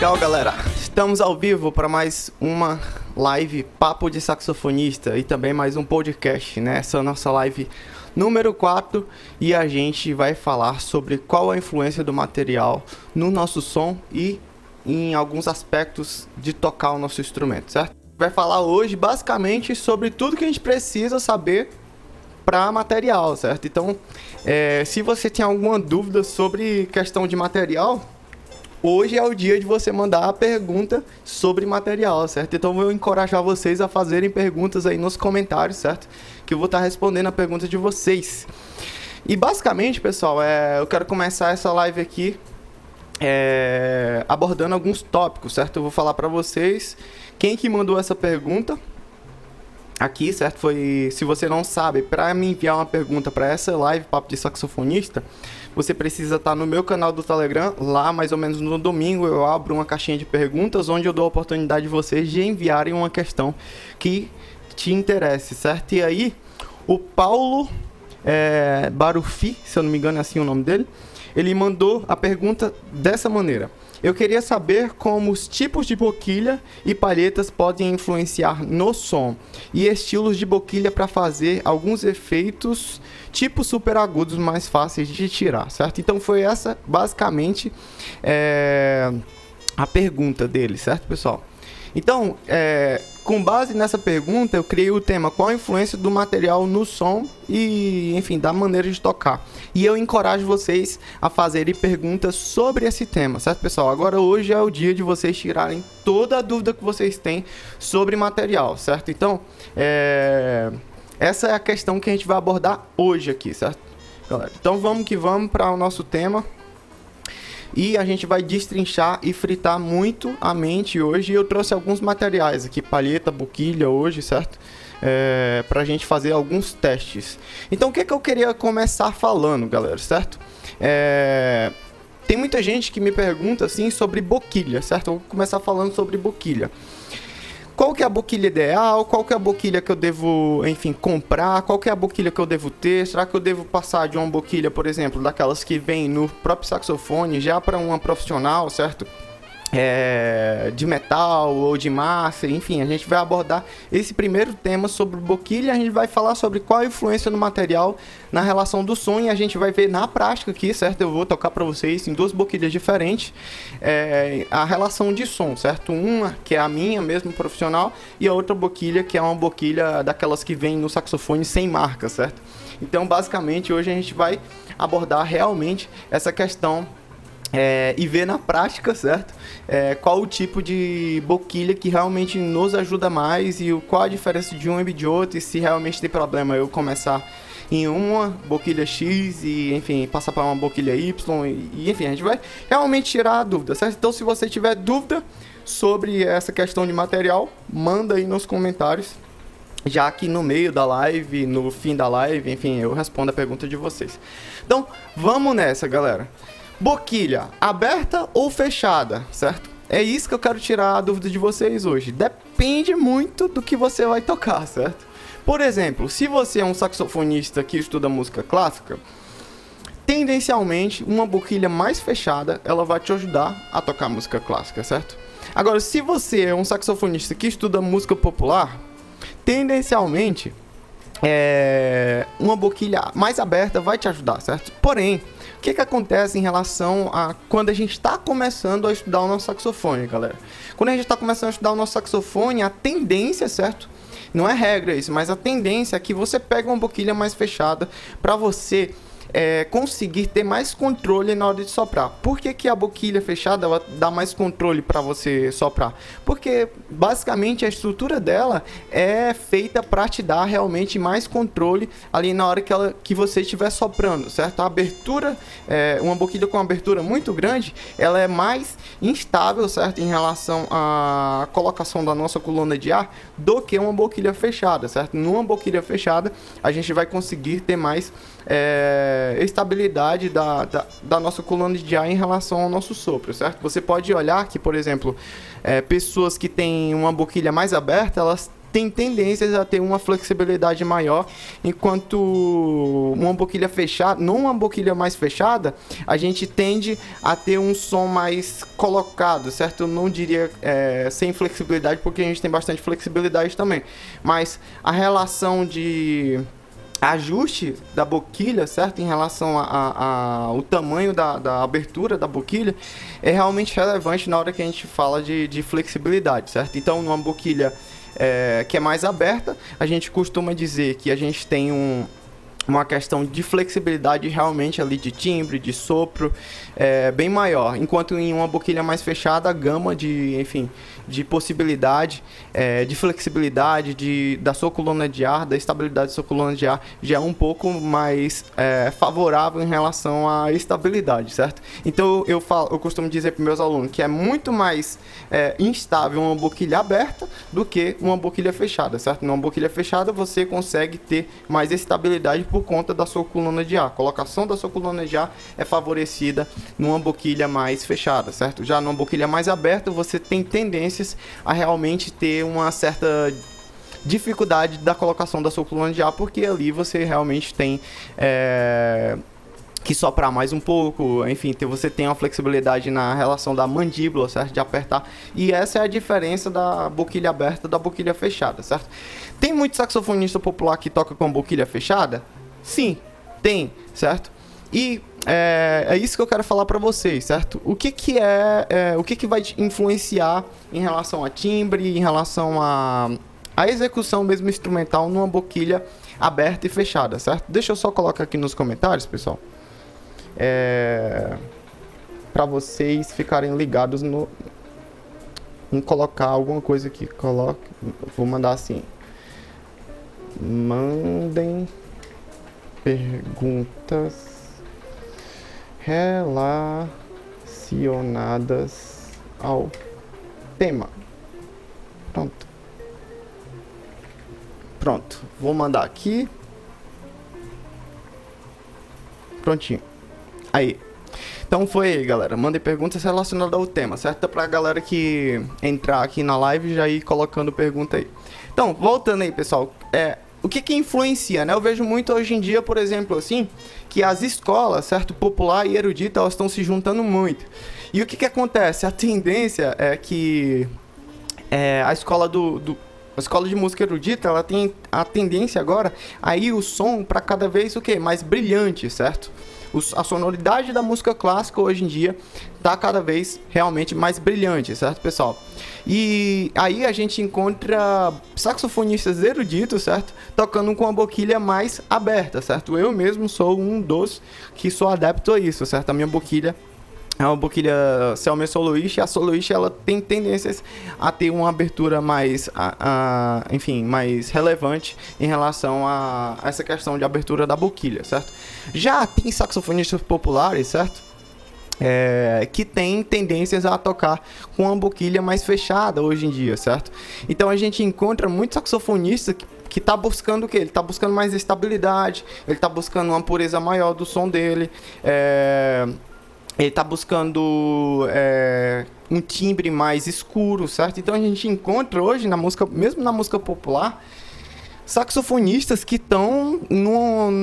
Legal, galera. Estamos ao vivo para mais uma live Papo de Saxofonista e também mais um podcast, né? Essa é a nossa live número 4 e a gente vai falar sobre qual a influência do material no nosso som e em alguns aspectos de tocar o nosso instrumento, certo? Vai falar hoje basicamente sobre tudo que a gente precisa saber para material, certo? Então, é, se você tem alguma dúvida sobre questão de material, hoje é o dia de você mandar a pergunta sobre material, certo? Então, eu vou encorajar vocês a fazerem perguntas aí nos comentários, certo? Que eu vou estar respondendo a pergunta de vocês. E basicamente, pessoal, é, eu quero começar essa live aqui é, abordando alguns tópicos, certo? Eu vou falar para vocês quem que mandou essa pergunta, aqui, certo? Foi, se você não sabe, para me enviar uma pergunta para essa live Papo de Saxofonista, você precisa estar no meu canal do Telegram, lá mais ou menos no domingo eu abro uma caixinha de perguntas onde eu dou a oportunidade de vocês de enviarem uma questão que te interesse, certo? E aí, o Paulo é, Barufi, se eu não me engano é assim o nome dele, ele mandou a pergunta dessa maneira. Eu queria saber como os tipos de boquilha e palhetas podem influenciar no som e estilos de boquilha para fazer alguns efeitos tipo super agudos mais fáceis de tirar, certo? Então foi essa basicamente é, a pergunta dele, certo, pessoal? Então, é, com base nessa pergunta, eu criei o tema qual a influência do material no som e, enfim, da maneira de tocar. E eu encorajo vocês a fazerem perguntas sobre esse tema, certo, pessoal? Agora, hoje é o dia de vocês tirarem toda a dúvida que vocês têm sobre material, certo? Então, é... essa é a questão que a gente vai abordar hoje aqui, certo? Galera, então vamos que vamos para o nosso tema. E a gente vai destrinchar e fritar muito a mente hoje. Eu trouxe alguns materiais aqui, palheta, boquilha hoje, certo? É, para a gente fazer alguns testes. Então, o que, é que eu queria começar falando, galera, certo? É, tem muita gente que me pergunta assim sobre boquilha, certo? Vou começar falando sobre boquilha qual que é a boquilha ideal, qual que é a boquilha que eu devo, enfim, comprar, qual que é a boquilha que eu devo ter, será que eu devo passar de uma boquilha, por exemplo, daquelas que vem no próprio saxofone já para uma profissional, certo? É, de metal ou de massa, enfim, a gente vai abordar esse primeiro tema sobre boquilha, a gente vai falar sobre qual a influência no material na relação do som e a gente vai ver na prática aqui, certo? Eu vou tocar para vocês em duas boquilhas diferentes é, a relação de som, certo? Uma que é a minha mesmo profissional e a outra boquilha que é uma boquilha daquelas que vem no saxofone sem marca, certo? Então, basicamente, hoje a gente vai abordar realmente essa questão é, e ver na prática, certo? É, qual o tipo de boquilha que realmente nos ajuda mais e qual a diferença de um e de outro e se realmente tem problema eu começar em uma boquilha X e, enfim, passar para uma boquilha Y e, e, enfim, a gente vai realmente tirar a dúvida, certo? Então, se você tiver dúvida sobre essa questão de material, manda aí nos comentários, já que no meio da live, no fim da live, enfim, eu respondo a pergunta de vocês. Então, vamos nessa, galera. Boquilha, aberta ou fechada, certo? É isso que eu quero tirar a dúvida de vocês hoje. Depende muito do que você vai tocar, certo? Por exemplo, se você é um saxofonista que estuda música clássica, tendencialmente uma boquilha mais fechada, ela vai te ajudar a tocar música clássica, certo? Agora, se você é um saxofonista que estuda música popular, tendencialmente é, uma boquilha mais aberta vai te ajudar, certo? Porém, o que, que acontece em relação a quando a gente está começando a estudar o nosso saxofone, galera? Quando a gente está começando a estudar o nosso saxofone, a tendência, certo? Não é regra isso, mas a tendência é que você pega uma boquilha mais fechada para você é, conseguir ter mais controle na hora de soprar. Por que, que a boquilha fechada dá mais controle para você soprar? Porque basicamente a estrutura dela é feita para te dar realmente mais controle ali na hora que, ela, que você estiver soprando, certo? A abertura, é, uma boquilha com abertura muito grande, ela é mais instável, certo? Em relação à colocação da nossa coluna de ar do que uma boquilha fechada, certo? Numa boquilha fechada, a gente vai conseguir ter mais é, estabilidade da, da, da, nossa coluna de ar em relação ao nosso sopro, certo? Você pode olhar que, por exemplo, é, pessoas que têm uma boquilha mais aberta, elas tem tendências a ter uma flexibilidade maior, enquanto uma boquilha fechada, numa boquilha mais fechada, a gente tende a ter um som mais colocado, certo? Eu não diria é, sem flexibilidade, porque a gente tem bastante flexibilidade também, mas a relação de ajuste da boquilha, certo? Em relação ao tamanho da, da, abertura da boquilha, é realmente relevante na hora que a gente fala de, de flexibilidade, certo? Então, numa boquilha é, que é mais aberta, a gente costuma dizer que a gente tem um, uma questão de flexibilidade realmente ali de timbre, de sopro, é, bem maior. Enquanto em uma boquilha mais fechada, a gama de, enfim, de possibilidade, é, de flexibilidade de, da sua coluna de ar, da estabilidade da sua coluna de ar, já é um pouco mais é, favorável em relação à estabilidade, certo? Então eu, falo, eu costumo dizer para meus alunos que é muito mais é, instável uma boquilha aberta do que uma boquilha fechada, certo? Numa boquilha fechada você consegue ter mais estabilidade por conta da sua coluna de ar. A colocação da sua coluna de ar é favorecida numa boquilha mais fechada, certo? Já numa boquilha mais aberta você tem tendência tendências a realmente ter uma certa dificuldade da colocação da sua coluna de ar, porque ali você realmente tem é, que soprar mais um pouco, enfim, você tem uma flexibilidade na relação da mandíbula, certo? De apertar. E essa é a diferença da boquilha aberta da boquilha fechada, certo? Tem muito saxofonista popular que toca com boquilha fechada? Sim, tem, certo? E é, é, isso que eu quero falar para vocês, certo? O que que é, é, o que que vai influenciar em relação a timbre, em relação a a execução mesmo instrumental numa boquilha aberta e fechada, certo? Deixa eu só colocar aqui nos comentários, pessoal, é, para vocês ficarem ligados no em colocar alguma coisa aqui. Coloque, vou mandar assim. Mandem perguntas relacionadas ao tema. Pronto. Pronto. Vou mandar aqui. Prontinho. Aí. Então foi aí, galera. Mandem perguntas relacionadas ao tema, certo? Pra galera que entrar aqui na live já ir colocando pergunta aí. Então, voltando aí, pessoal. É, o que que influencia, né? Eu vejo muito hoje em dia, por exemplo, assim, que as escolas, certo, popular e erudita, elas estão se juntando muito. E o que que acontece? A tendência é que é, a escola do, do a escola de música erudita, ela tem a tendência agora a ir o som para cada vez o que mais brilhante, certo? A sonoridade da música clássica hoje em dia está cada vez realmente mais brilhante, certo, pessoal? E aí a gente encontra saxofonistas eruditos, certo? Tocando com a boquilha mais aberta, certo? Eu mesmo sou um dos que sou adepto a isso, certo? A minha boquilha é uma boquilha Selmer Soloist. A Soloist ela tem tendências a ter uma abertura mais, a, a, enfim, mais relevante em relação a, a essa questão de abertura da boquilha, certo? Já tem saxofonistas populares, certo? É, que tem tendências a tocar com uma boquilha mais fechada hoje em dia, certo? Então a gente encontra muitos saxofonistas que que está buscando o que? Ele está buscando mais estabilidade, ele está buscando uma pureza maior do som dele, é, ele está buscando é, um timbre mais escuro, certo? Então a gente encontra hoje na música, mesmo na música popular, saxofonistas que estão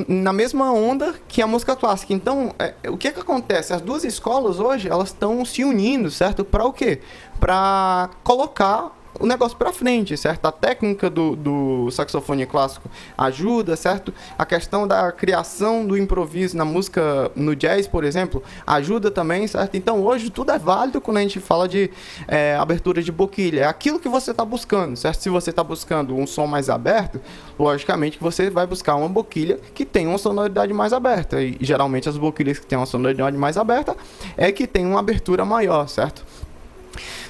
na mesma onda que a música clássica. Então, é, o que que acontece? As duas escolas hoje, elas estão se unindo, certo? Para o quê? Para colocar o negócio para frente, certo? A técnica do, do saxofone clássico ajuda, certo? A questão da criação do improviso na música, no jazz, por exemplo, ajuda também, certo? Então hoje tudo é válido quando a gente fala de é, abertura de boquilha. É aquilo que você está buscando, certo? Se você está buscando um som mais aberto, logicamente você vai buscar uma boquilha que tem uma sonoridade mais aberta. E geralmente as boquilhas que têm uma sonoridade mais aberta é que tem uma abertura maior, certo?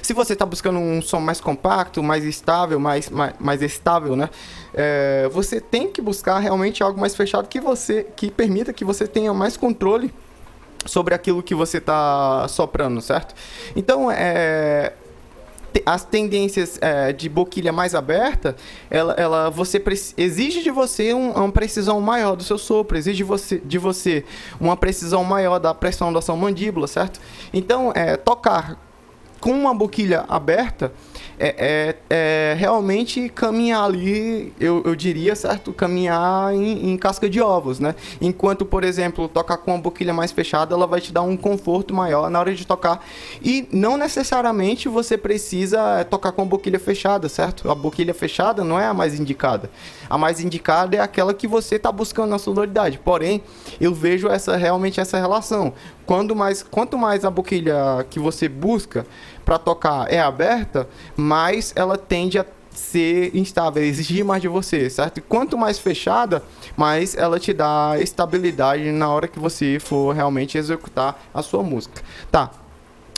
Se você está buscando um som mais compacto, mais estável, mais, mais, mais estável, né? É, você tem que buscar realmente algo mais fechado que você que permita que você tenha mais controle sobre aquilo que você está soprando, certo? Então, é, as tendências é, de boquilha mais aberta, ela, ela você exige de você um, uma precisão maior do seu sopro, exige você, de você uma precisão maior da pressão da sua mandíbula, certo? Então, é, tocar com uma boquilha aberta, é, é, é, realmente caminhar ali, eu, eu diria, certo? Caminhar em, em, casca de ovos, né? Enquanto, por exemplo, tocar com uma boquilha mais fechada, ela vai te dar um conforto maior na hora de tocar. E não necessariamente você precisa tocar com a boquilha fechada, certo? A boquilha fechada não é a mais indicada. A mais indicada é aquela que você está buscando na sonoridade. Porém, eu vejo essa realmente essa relação. Quando mais, quanto mais a boquilha que você busca para tocar é aberta, mais ela tende a ser instável, exigir mais de você, certo? Quanto mais fechada, mais ela te dá estabilidade na hora que você for realmente executar a sua música. Tá,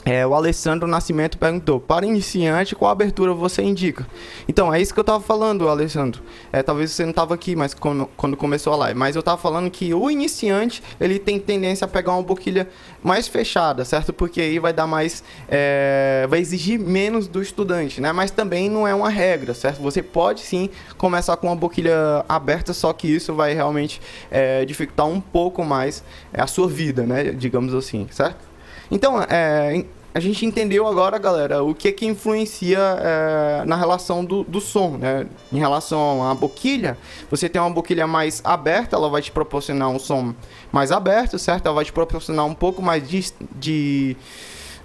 é, o Alessandro Nascimento perguntou: para iniciante, qual abertura você indica? Então, é isso que eu estava falando, Alessandro. É, talvez você não estava aqui, mas quando, começou a live. Mas eu estava falando que o iniciante ele tem tendência a pegar uma boquilha mais fechada, certo? Porque aí vai dar mais. É, vai exigir menos do estudante, né? Mas também não é uma regra, certo? Você pode sim começar com uma boquilha aberta, só que isso vai realmente é, dificultar um pouco mais a sua vida, né? Digamos assim, certo? Então, é, a gente entendeu agora, galera, o que que influencia é, na relação do, do som, né? Em relação à boquilha, você tem uma boquilha mais aberta, ela vai te proporcionar um som mais aberto, certo? Ela vai te proporcionar um pouco mais de... de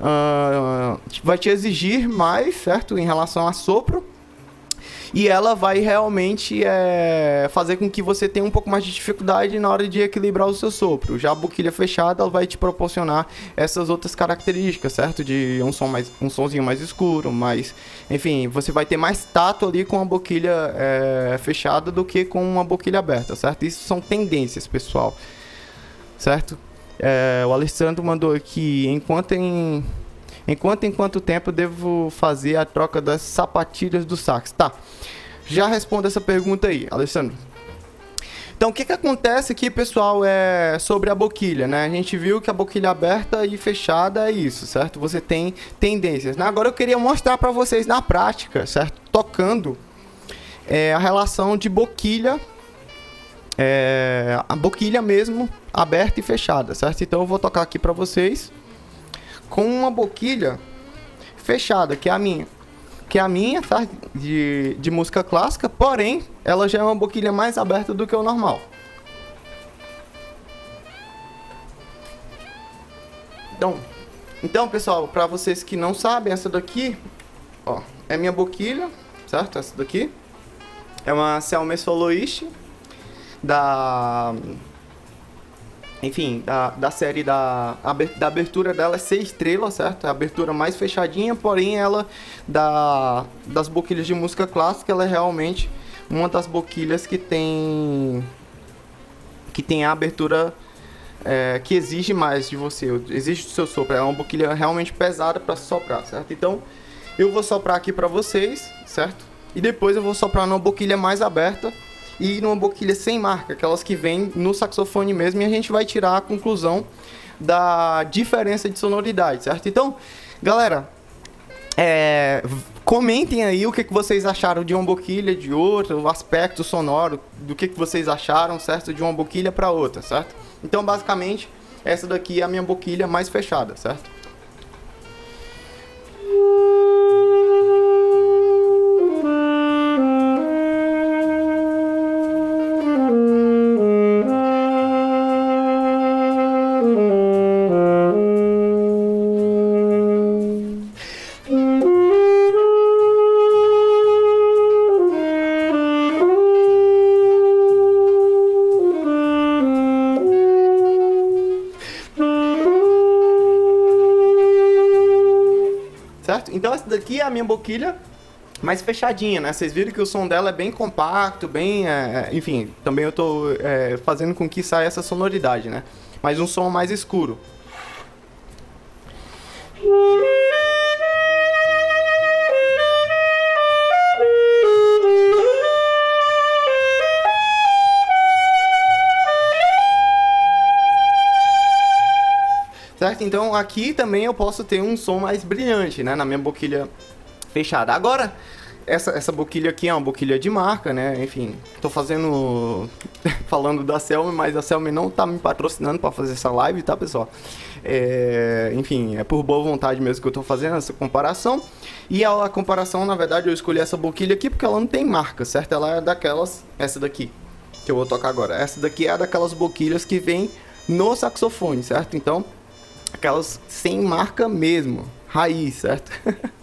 uh, vai te exigir mais, certo? Em relação a sopro e ela vai realmente é, fazer com que você tenha um pouco mais de dificuldade na hora de equilibrar o seu sopro. Já a boquilha fechada ela vai te proporcionar essas outras características, certo? De um som mais um sonzinho mais escuro, mais, enfim, você vai ter mais tato ali com a boquilha é, fechada do que com uma boquilha aberta, certo? Isso são tendências, pessoal, certo? É, o Alessandro mandou aqui, enquanto em Enquanto em quanto tempo devo fazer a troca das sapatilhas do sax? Tá. Já respondo essa pergunta aí, Alessandro. Então, o que, que acontece aqui, pessoal, é sobre a boquilha, né? A gente viu que a boquilha aberta e fechada é isso, certo? Você tem tendências. Né? Agora eu queria mostrar para vocês na prática, certo? Tocando é, a relação de boquilha, é, a boquilha mesmo, aberta e fechada, certo? Então eu vou tocar aqui para vocês com uma boquilha fechada, que é a minha. Que é a minha, tá? De, de música clássica, porém, ela já é uma boquilha mais aberta do que o normal. Então, então pessoal, para vocês que não sabem, essa daqui, ó, é minha boquilha, certo? Essa daqui é uma Xiaomi Soloist da enfim, da, da série da, da abertura dela é ser estrela, certo? É a abertura mais fechadinha, porém ela da, das boquilhas de música clássica, ela é realmente uma das boquilhas que tem que tem a abertura é, que exige mais de você, exige do seu sopro, é uma boquilha realmente pesada para soprar, certo? Então, eu vou soprar aqui para vocês, certo? E depois eu vou soprar numa boquilha mais aberta e numa boquilha sem marca, aquelas que vêm no saxofone mesmo, e a gente vai tirar a conclusão da diferença de sonoridade, certo? Então, galera, é, comentem aí o que, que vocês acharam de uma boquilha, de outra, o aspecto sonoro, do que, que vocês acharam, certo? De uma boquilha para outra, certo? Então, basicamente, essa daqui é a minha boquilha mais fechada, certo? Daqui é a minha boquilha mais fechadinha, né? Vocês viram que o som dela é bem compacto, bem... É, é enfim, também eu tô é, fazendo com que saia essa sonoridade, né? Mas um som mais escuro. Certo? Então aqui também eu posso ter um som mais brilhante, né? Na minha boquilha fechada. Agora, essa, essa boquilha aqui é uma boquilha de marca, né? Enfim, tô fazendo. falando da Selmy, mas a Selmy não tá me patrocinando para fazer essa live, tá, pessoal? É, enfim, é por boa vontade mesmo que eu tô fazendo essa comparação. E a, a, comparação, na verdade, eu escolhi essa boquilha aqui porque ela não tem marca, certo? Ela é daquelas. Essa daqui, que eu vou tocar agora. Essa daqui é daquelas boquilhas que vem no saxofone, certo? Então, aquelas sem marca mesmo, raiz, certo?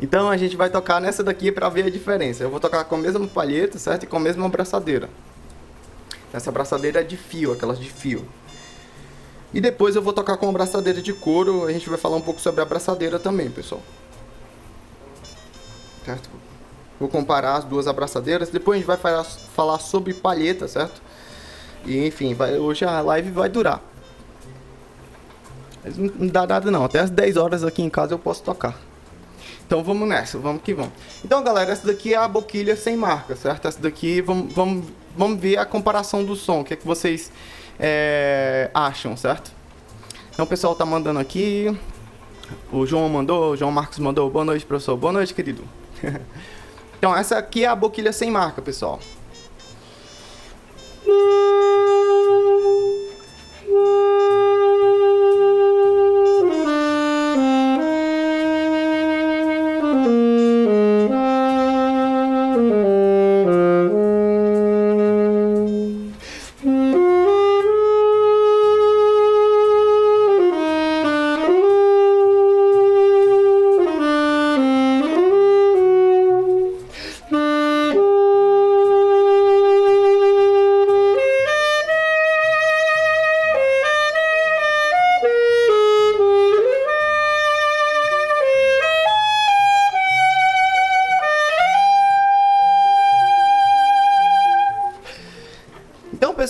Então a gente vai tocar nessa daqui para ver a diferença. Eu vou tocar com a mesma palheta, certo? E com a mesma abraçadeira. Essa abraçadeira é de fio, aquelas de fio. E depois eu vou tocar com a abraçadeira de couro. A gente vai falar um pouco sobre a abraçadeira também, pessoal. Certo? Vou comparar as duas abraçadeiras. Depois a gente vai falar, falar sobre palheta, certo? E enfim, vai, hoje a live vai durar. Mas não dá nada não. Até as 10 horas aqui em casa eu posso tocar. Então vamos nessa, vamos que vamos. Então, galera, essa daqui é a boquilha sem marca, certo? Essa daqui, vamos, vamos, vamos ver a comparação do som, o que é que vocês é, acham, certo? Então o pessoal tá mandando aqui. O João mandou, o João Marcos mandou. Boa noite, professor. Boa noite, querido. então, essa aqui é a boquilha sem marca, pessoal.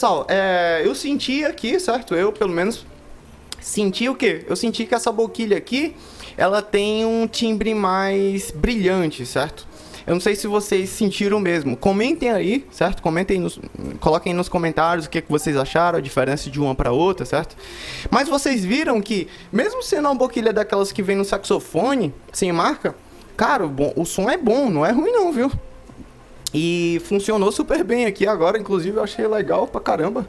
Pessoal, é, eu senti aqui, certo? Eu, pelo menos, senti o quê? Eu senti que essa boquilha aqui, ela tem um timbre mais brilhante, certo? Eu não sei se vocês sentiram mesmo. Comentem aí, certo? Comentem nos, coloquem nos comentários o que, que vocês acharam, a diferença de uma para outra, certo? Mas vocês viram que, mesmo sendo uma boquilha daquelas que vem no saxofone, sem marca, cara, o, bom, o som é bom, não é ruim não, viu? E funcionou super bem aqui agora, inclusive eu achei legal pra caramba.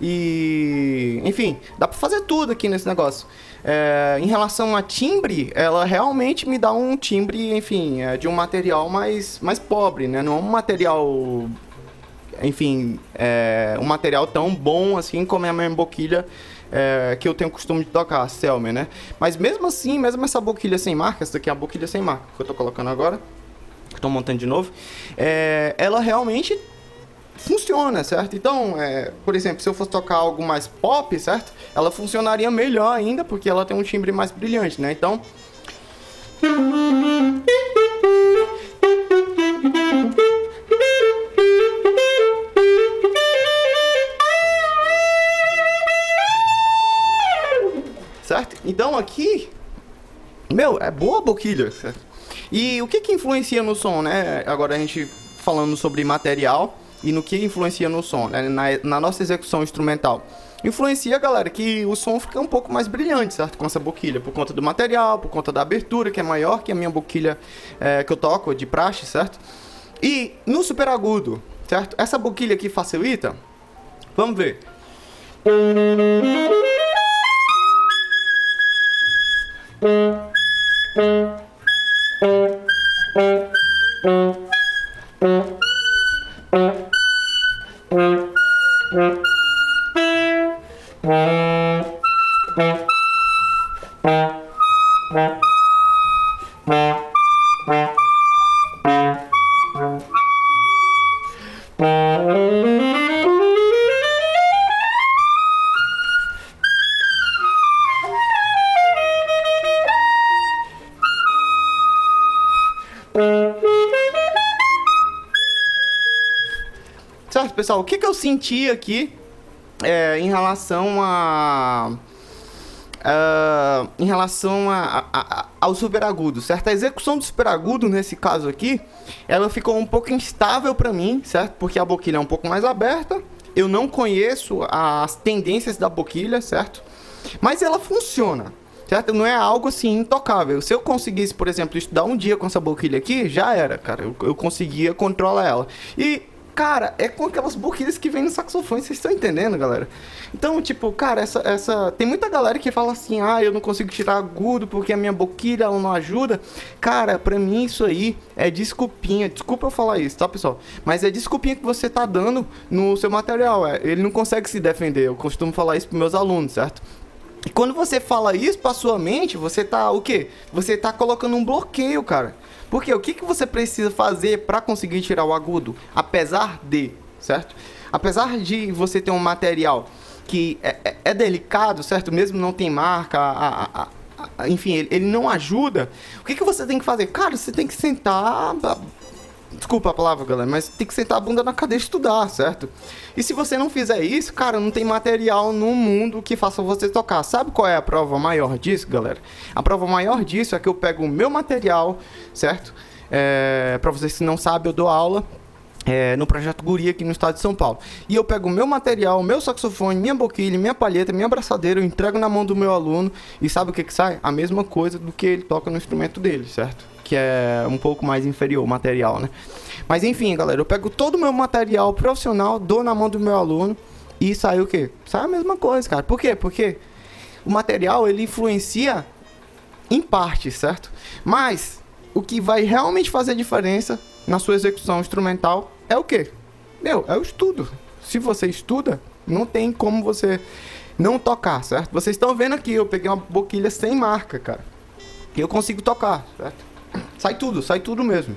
E, enfim, dá pra fazer tudo aqui nesse negócio. É, em relação a timbre, ela realmente me dá um timbre, enfim, é, de um material mais, mais pobre, né? Não é um material, enfim, é, um material tão bom assim como a minha boquilha é, que eu tenho costume de tocar, a Selmer, né? Mas mesmo assim, mesmo essa boquilha sem marca, essa daqui é a boquilha sem marca que eu tô colocando agora estou montando de novo, é, ela realmente funciona, certo? Então, é, por exemplo, se eu fosse tocar algo mais pop, certo? Ela funcionaria melhor ainda, porque ela tem um timbre mais brilhante, né? Então. Certo? Então aqui, meu, é boa boquilha, certo? E o que que influencia no som, né? Agora a gente falando sobre material e no que influencia no som, né? na, na nossa execução instrumental. Influencia, galera, que o som fica um pouco mais brilhante, certo? Com essa boquilha, por conta do material, por conta da abertura, que é maior que a minha boquilha é, que eu toco, de praxe, certo? E no super agudo, certo? Essa boquilha aqui facilita. Vamos ver. Thank you. Pessoal, o que, que eu senti aqui é, em relação a. Uh, em relação a, a, a, ao superagudo, certo? A execução do superagudo, nesse caso aqui, ela ficou um pouco instável para mim, certo? Porque a boquilha é um pouco mais aberta, eu não conheço as tendências da boquilha, certo? Mas ela funciona, certo? Não é algo assim intocável. Se eu conseguisse, por exemplo, estudar um dia com essa boquilha aqui, já era, cara. Eu, eu conseguia controlar ela. E Cara, é com aquelas boquilhas que vem no saxofone, vocês estão entendendo, galera? Então, tipo, cara, essa, essa. Tem muita galera que fala assim, ah, eu não consigo tirar agudo porque a minha boquilha ela não ajuda. Cara, pra mim isso aí é desculpinha. Desculpa eu falar isso, tá, pessoal? Mas é desculpinha que você tá dando no seu material. É. Ele não consegue se defender. Eu costumo falar isso pros meus alunos, certo? E quando você fala isso pra sua mente, você tá o quê? Você tá colocando um bloqueio, cara. Porque o que, que você precisa fazer para conseguir tirar o agudo? Apesar de, certo? Apesar de você ter um material que é, é, é delicado, certo? Mesmo não tem marca, a, a, a, enfim, ele, ele, não ajuda. O que, que você tem que fazer? Cara, você tem que sentar, Desculpa a palavra, galera, mas tem que sentar a bunda na cadeira e estudar, certo? E se você não fizer isso, cara, não tem material no mundo que faça você tocar. Sabe qual é a prova maior disso, galera? A prova maior disso é que eu pego o meu material, certo? É, para vocês que não sabem, eu dou aula é, no projeto Guri aqui no estado de São Paulo. E eu pego o meu material, meu saxofone, minha boquilha, minha palheta, minha abraçadeira, eu entrego na mão do meu aluno e sabe o que que sai? A mesma coisa do que ele toca no instrumento dele, certo? Que é um pouco mais inferior o material, né? Mas enfim, galera, eu pego todo o meu material profissional, dou na mão do meu aluno e sai o quê? Sai a mesma coisa, cara. Por quê? Porque o material ele influencia em parte, certo? Mas o que vai realmente fazer diferença na sua execução instrumental é o quê? Meu, é o estudo. Se você estuda, não tem como você não tocar, certo? Vocês estão vendo aqui, eu peguei uma boquilha sem marca, cara. E eu consigo tocar, certo? Sai tudo, sai tudo mesmo.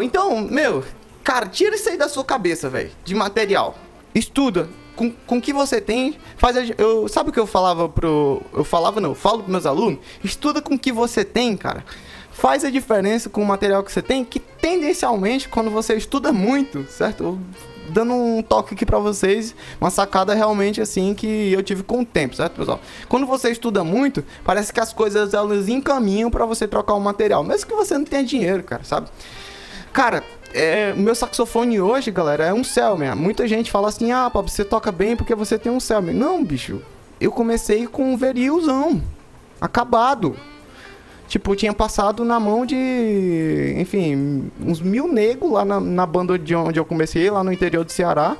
Então, meu, cara, tira isso aí da sua cabeça, velho. De material. Estuda. Com, com o que você tem, faz a, eu Sabe o que eu falava pro. Eu falava, não, eu falo pros meus alunos? Estuda com o que você tem, cara. Faz a diferença com o material que você tem, que tendencialmente, quando você estuda muito, certo? dando um toque aqui para vocês, uma sacada realmente assim que eu tive com o tempo, certo, pessoal? Quando você estuda muito, parece que as coisas elas encaminham para você trocar o material, mesmo que você não tenha dinheiro, cara, sabe? Cara, é, o meu saxofone hoje, galera, é um Selmer. Muita gente fala assim, ah, Pablo, você toca bem porque você tem um Selmer. Não, bicho. Eu comecei com um verilzão. Acabado. Tipo, tinha passado na mão de, enfim, uns mil negros lá na, na banda de onde eu comecei, lá no interior do Ceará.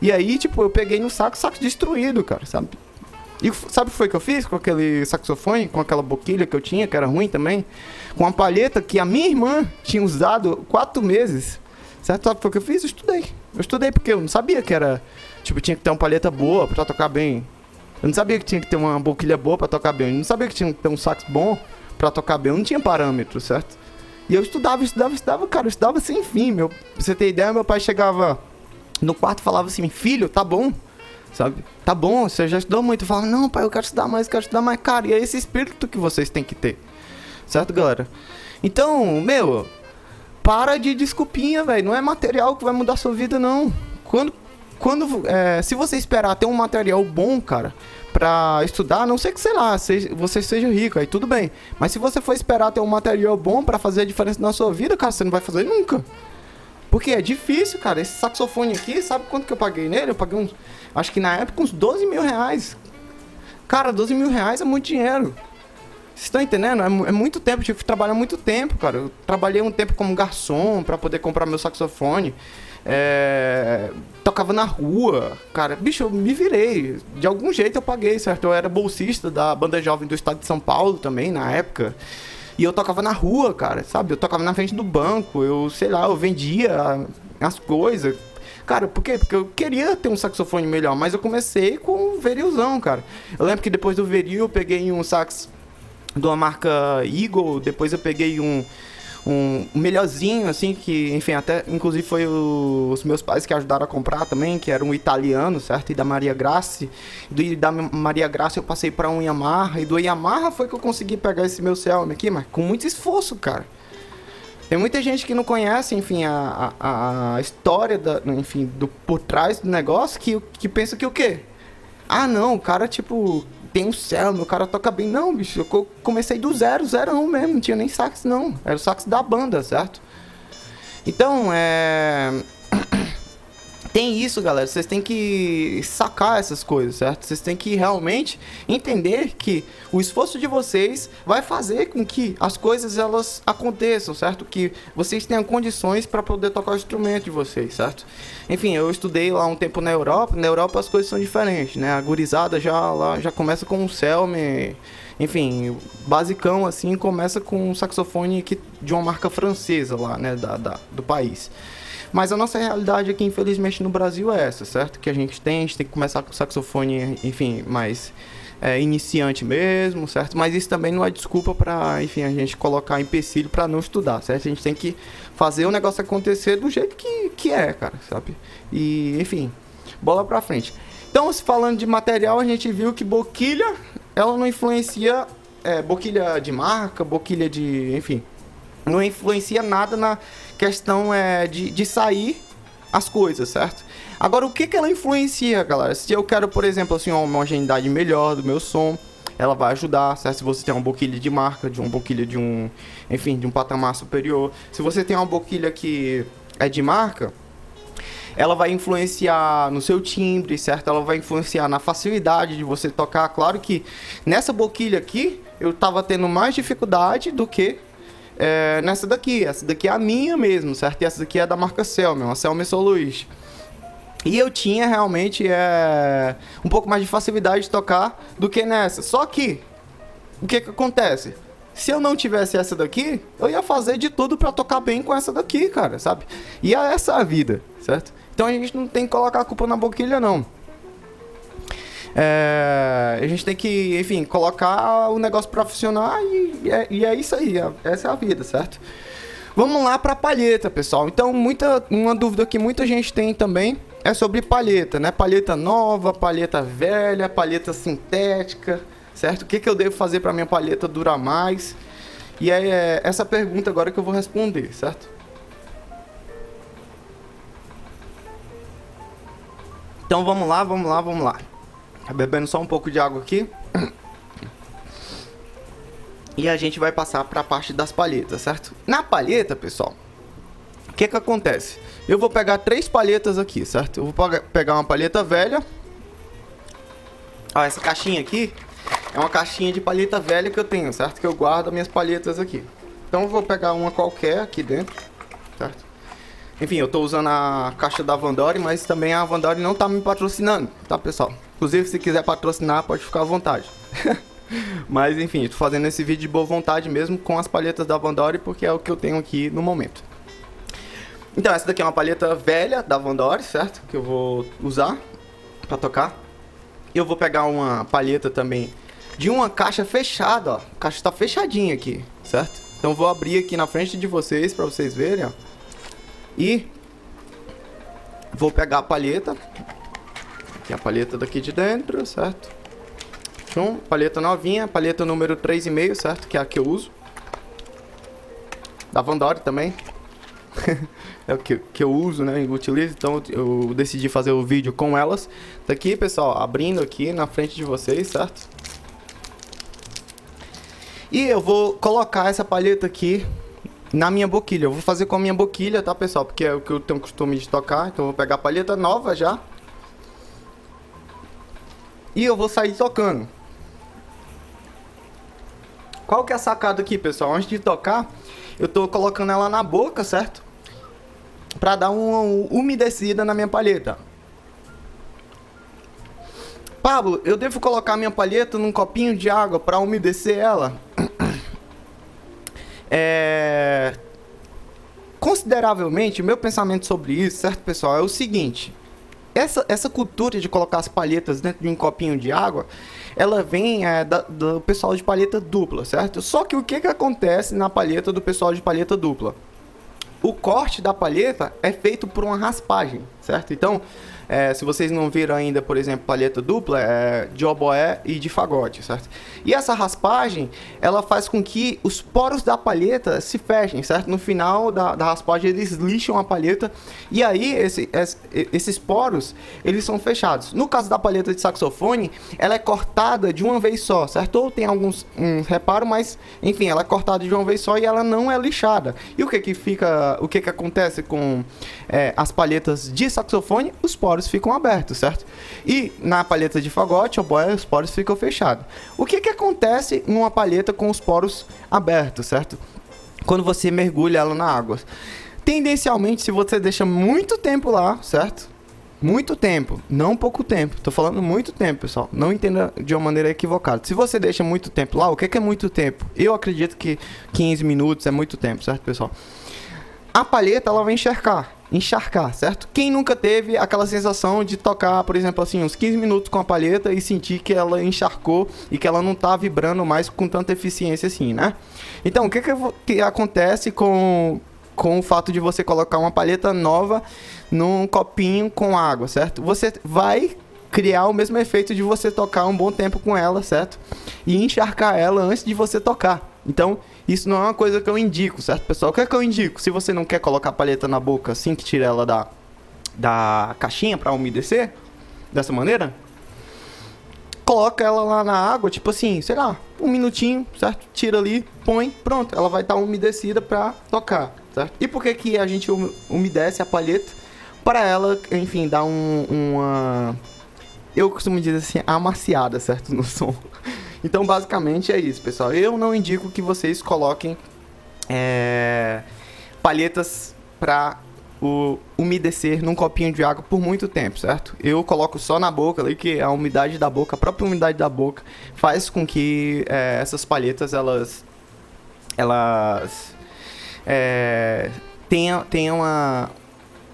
E aí, tipo, eu peguei no saco, saco destruído, cara, sabe? E sabe o que foi que eu fiz com aquele saxofone, com aquela boquilha que eu tinha, que era ruim também? Com uma palheta que a minha irmã tinha usado quatro meses. Certo? Sabe o que eu fiz? Eu estudei. Eu estudei porque eu não sabia que era. Tipo, tinha que ter uma palheta boa pra tocar bem. Eu não sabia que tinha que ter uma boquilha boa pra tocar bem. Eu não sabia que tinha que ter um sax bom pra tocar bem. Eu não tinha parâmetro, certo? E eu estudava, estudava, estudava, cara, eu estudava sem fim. Meu, pra você ter ideia, meu pai chegava no quarto e falava assim: Filho, tá bom sabe? Tá bom, você já estudou muito. Fala, não, pai, eu quero estudar mais, eu quero estudar mais. Cara, e é esse espírito que vocês têm que ter. Certo, galera? Então, meu, para de desculpinha, velho. Não é material que vai mudar sua vida, não. Quando, quando, é, se você esperar ter um material bom, cara, pra estudar, não sei que, sei lá, seja, você seja rico, aí tudo bem. Mas se você for esperar ter um material bom para fazer a diferença na sua vida, cara, você não vai fazer nunca. Porque é difícil, cara. Esse saxofone aqui, sabe quanto que eu paguei nele? Eu paguei uns. Acho que na época uns 12 mil reais. Cara, 12 mil reais é muito dinheiro. Vocês estão entendendo? É, é, muito tempo, tive que trabalhar muito tempo, cara. Eu trabalhei um tempo como garçom para poder comprar meu saxofone. É... Tocava na rua, cara. Bicho, eu me virei. De algum jeito eu paguei, certo? Eu era bolsista da banda jovem do estado de São Paulo também, na época. E eu tocava na rua, cara, sabe? Eu tocava na frente do banco, eu, sei lá, eu vendia as coisas. Cara, por quê? Porque eu queria ter um saxofone melhor, mas eu comecei com o verilzão, cara. Eu lembro que depois do veril eu peguei um sax de uma marca Eagle, depois eu peguei um um melhorzinho, assim, que, enfim, até, inclusive foi o, os meus pais que ajudaram a comprar também, que era um italiano, certo? E da Maria Graça. Do, da Maria Graça eu passei para um Yamaha, e do Yamaha foi que eu consegui pegar esse meu Xiaomi aqui, mas com muito esforço, cara. Tem muita gente que não conhece, enfim, a, a, a história, da, enfim, do, por trás do negócio, que, que pensa que o quê? Ah, não, o cara, tipo, tem um céu, meu cara toca bem. Não, bicho, eu comecei do zero, zero um mesmo, não tinha nem sax não. Era o sax da banda, certo? Então, é tem isso, galera. Vocês têm que sacar essas coisas, certo? Vocês têm que realmente entender que o esforço de vocês vai fazer com que as coisas elas aconteçam, certo? Que vocês tenham condições para poder tocar o instrumento de vocês, certo? Enfim, eu estudei lá um tempo na Europa. Na Europa as coisas são diferentes, né? A gurizada já lá já começa com um Selme, enfim, basicão assim, começa com um saxofone que, de uma marca francesa lá, né, da, da do país. Mas a nossa realidade aqui, infelizmente, no Brasil é essa, certo? Que a gente tem, a gente tem que começar com saxofone, enfim, mais é, iniciante mesmo, certo? Mas isso também não é desculpa para, enfim, a gente colocar empecilho para não estudar, certo? A gente tem que fazer o negócio acontecer do jeito que, que é, cara, sabe? E, enfim, bola pra frente. Então, falando de material, a gente viu que boquilha, ela não influencia, é, boquilha de marca, boquilha de, enfim, não influencia nada na questão é, de, de sair as coisas, certo? Agora, o que, que ela influencia, galera? Se eu quero, por exemplo, assim, uma homogeneidade melhor do meu som, ela vai ajudar, certo? Se você tem uma boquilha de marca, de uma boquilha de um, enfim, de um patamar superior. Se você tem uma boquilha que é de marca, ela vai influenciar no seu timbre, certo? Ela vai influenciar na facilidade de você tocar. Claro que nessa boquilha aqui, eu tava tendo mais dificuldade do que é, nessa daqui. Essa daqui é a minha mesmo, certo? E essa daqui é da marca Selma, uma Selma Soluis. E eu tinha realmente é, um pouco mais de facilidade de tocar do que nessa. Só que, o que que acontece? Se eu não tivesse essa daqui, eu ia fazer de tudo para tocar bem com essa daqui, cara, sabe? E é essa a vida, certo? Então a gente não tem que colocar a culpa na boquilha, não. É, a gente tem que, enfim, colocar o negócio para funcionar e, é, e, é, isso aí, essa é a vida, certo? Vamos lá para palheta, pessoal. Então, muita, uma dúvida que muita gente tem também é sobre palheta, né? Palheta nova, palheta velha, palheta sintética, certo? O que, que eu devo fazer para minha palheta durar mais? E é essa pergunta agora que eu vou responder, certo? Então vamos lá, vamos lá, vamos lá. Tá bebendo só um pouco de água aqui. E a gente vai passar para a parte das palhetas, certo? Na palheta, pessoal, o que que acontece? Eu vou pegar três palhetas aqui, certo? Eu vou pegar uma palheta velha. Ó, essa caixinha aqui é uma caixinha de palheta velha que eu tenho, certo? Que eu guardo minhas palhetas aqui. Então eu vou pegar uma qualquer aqui dentro, certo? Enfim, eu estou usando a caixa da Vandori, mas também a Vandori não está me patrocinando, tá, pessoal? Inclusive, se quiser patrocinar, pode ficar à vontade. Mas enfim, estou fazendo esse vídeo de boa vontade mesmo com as palhetas da Vandori, porque é o que eu tenho aqui no momento. Então, essa daqui é uma palheta velha da Vandori, certo? Que eu vou usar para tocar. Eu vou pegar uma palheta também de uma caixa fechada, ó. A caixa está fechadinha aqui, certo? Então vou abrir aqui na frente de vocês para vocês verem, ó. E vou pegar a palheta, Aqui a palheta daqui de dentro, certo? Tchum, palheta novinha, palheta número 3,5, certo? Que é a que eu uso. Da Vandori também. é o que, que eu uso, né? Eu utilizo, então eu decidi fazer o vídeo com elas. Daqui, pessoal, abrindo aqui na frente de vocês, certo? E eu vou colocar essa palheta aqui na minha boquilha. Eu vou fazer com a minha boquilha, tá, pessoal? Porque é o que eu tenho costume de tocar. Então eu vou pegar a palheta nova já e eu vou sair tocando. Qual que é a sacada aqui, pessoal? Antes de tocar, eu tô colocando ela na boca, certo? Pra dar uma umedecida na minha palheta. Pablo, eu devo colocar minha palheta num copinho de água para umedecer ela? É... Consideravelmente, meu pensamento sobre isso, certo, pessoal, é o seguinte essa, essa cultura de colocar as palhetas dentro de um copinho de água, ela vem é, da, do pessoal de palheta dupla, certo? Só que o que, que acontece na palheta do pessoal de palheta dupla? O corte da palheta é feito por uma raspagem, certo? Então, é, se vocês não viram ainda, por exemplo, palheta dupla, é de oboé e de fagote, certo? E essa raspagem, ela faz com que os poros da palheta se fechem, certo? No final da, da raspagem, eles lixam a palheta e aí esse, esse, esses poros, eles são fechados. No caso da palheta de saxofone, ela é cortada de uma vez só, certo? Ou tem alguns um reparo, mas enfim, ela é cortada de uma vez só e ela não é lixada. E o que que fica, o que que acontece com é, as palhetas de saxofone? Os poros poros ficam abertos, certo? E na palheta de fagote, os poros ficam fechados. O que, que acontece numa palheta com os poros abertos, certo? Quando você mergulha ela na água. Tendencialmente, se você deixa muito tempo lá, certo? Muito tempo, não pouco tempo. Tô falando muito tempo, pessoal. Não entenda de uma maneira equivocada. Se você deixa muito tempo lá, o que é muito tempo? Eu acredito que 15 minutos é muito tempo, certo, pessoal? A palheta ela vai encharcar encharcar, certo? Quem nunca teve aquela sensação de tocar, por exemplo, assim, uns 15 minutos com a palheta e sentir que ela encharcou e que ela não tá vibrando mais com tanta eficiência assim, né? Então, o que, que, que acontece com, com o fato de você colocar uma palheta nova num copinho com água, certo? Você vai criar o mesmo efeito de você tocar um bom tempo com ela, certo? E encharcar ela antes de você tocar. Então, isso não é uma coisa que eu indico, certo, pessoal? O que é que eu indico? Se você não quer colocar a palheta na boca assim que tira ela da, da caixinha para umedecer, dessa maneira, coloca ela lá na água, tipo assim, sei lá, um minutinho, certo? Tira ali, põe, pronto, ela vai estar tá umedecida para tocar, certo? E por que que a gente umedece a palheta? Para ela, enfim, dar um, uma... Eu costumo dizer assim, amaciada, certo? No som. Então, basicamente é isso, pessoal. Eu não indico que vocês coloquem é, palhetas para o umedecer num copinho de água por muito tempo, certo? Eu coloco só na boca ali que a umidade da boca, a própria umidade da boca faz com que é, essas palhetas elas elas é, tenham, uma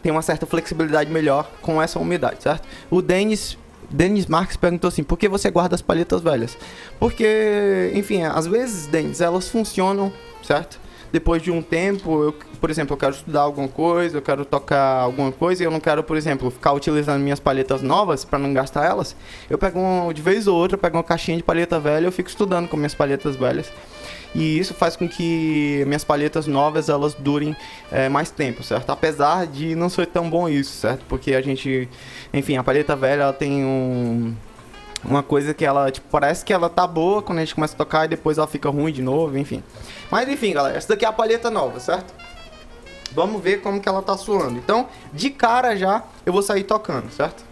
tem uma certa flexibilidade melhor com essa umidade, certo? O Denis Denis Marques perguntou assim: por que você guarda as palhetas velhas? Porque, enfim, às vezes, Denis, elas funcionam, certo? Depois de um tempo, eu, por exemplo, eu quero estudar alguma coisa, eu quero tocar alguma coisa e eu não quero, por exemplo, ficar utilizando minhas palhetas novas para não gastar elas. Eu pego um, de vez ou outra, pego uma caixinha de palheta velha e eu fico estudando com minhas palhetas velhas. E isso faz com que minhas palhetas novas elas durem é, mais tempo, certo? Apesar de não ser tão bom isso, certo? Porque a gente, enfim, a palheta velha ela tem um uma coisa que ela, tipo, parece que ela tá boa quando a gente começa a tocar e depois ela fica ruim de novo, enfim. Mas enfim, galera, essa daqui é a palheta nova, certo? Vamos ver como que ela tá suando. Então, de cara já, eu vou sair tocando, certo?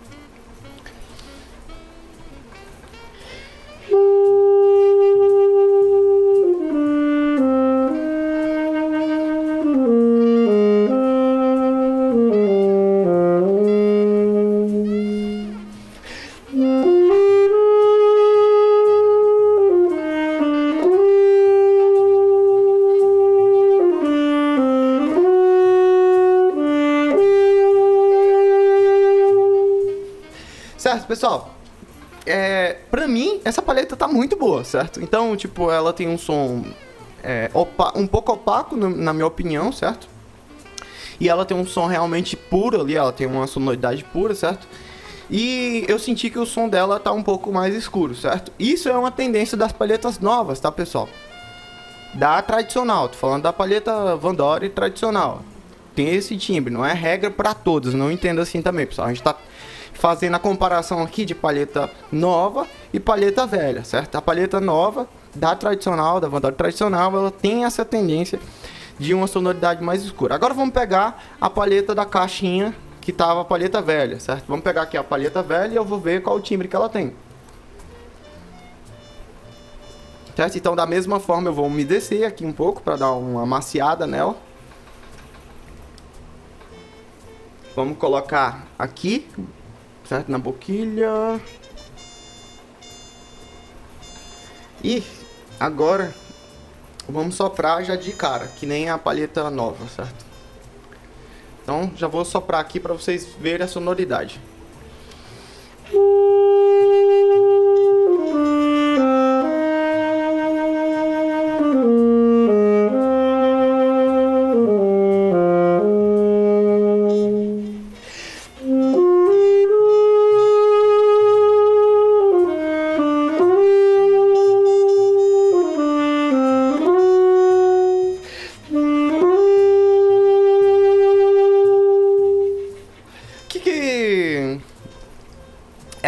Certo, pessoal? É, pra mim, essa paleta tá muito boa, certo? Então, tipo, ela tem um som é, um pouco opaco, na minha opinião, certo? E ela tem um som realmente puro ali, ela tem uma sonoridade pura, certo? E eu senti que o som dela tá um pouco mais escuro, certo? Isso é uma tendência das palhetas novas, tá, pessoal? Da tradicional, tô falando da palheta Vandori tradicional. Tem esse timbre, não é regra para todos, não entenda assim também, pessoal. A gente tá fazendo a comparação aqui de palheta nova e palheta velha, certo? A palheta nova, da tradicional, da Vandal tradicional, ela tem essa tendência de uma sonoridade mais escura. Agora vamos pegar a palheta da caixinha que tava a palheta velha, certo? Vamos pegar aqui a palheta velha e eu vou ver qual o timbre que ela tem. Certo? Então, da mesma forma, eu vou umedecer aqui um pouco para dar uma amaciada nela. Vamos colocar aqui certo? Na boquilha. E agora vamos soprar já de cara, que nem a palheta nova, certo? Então já vou soprar aqui para vocês verem a sonoridade. Música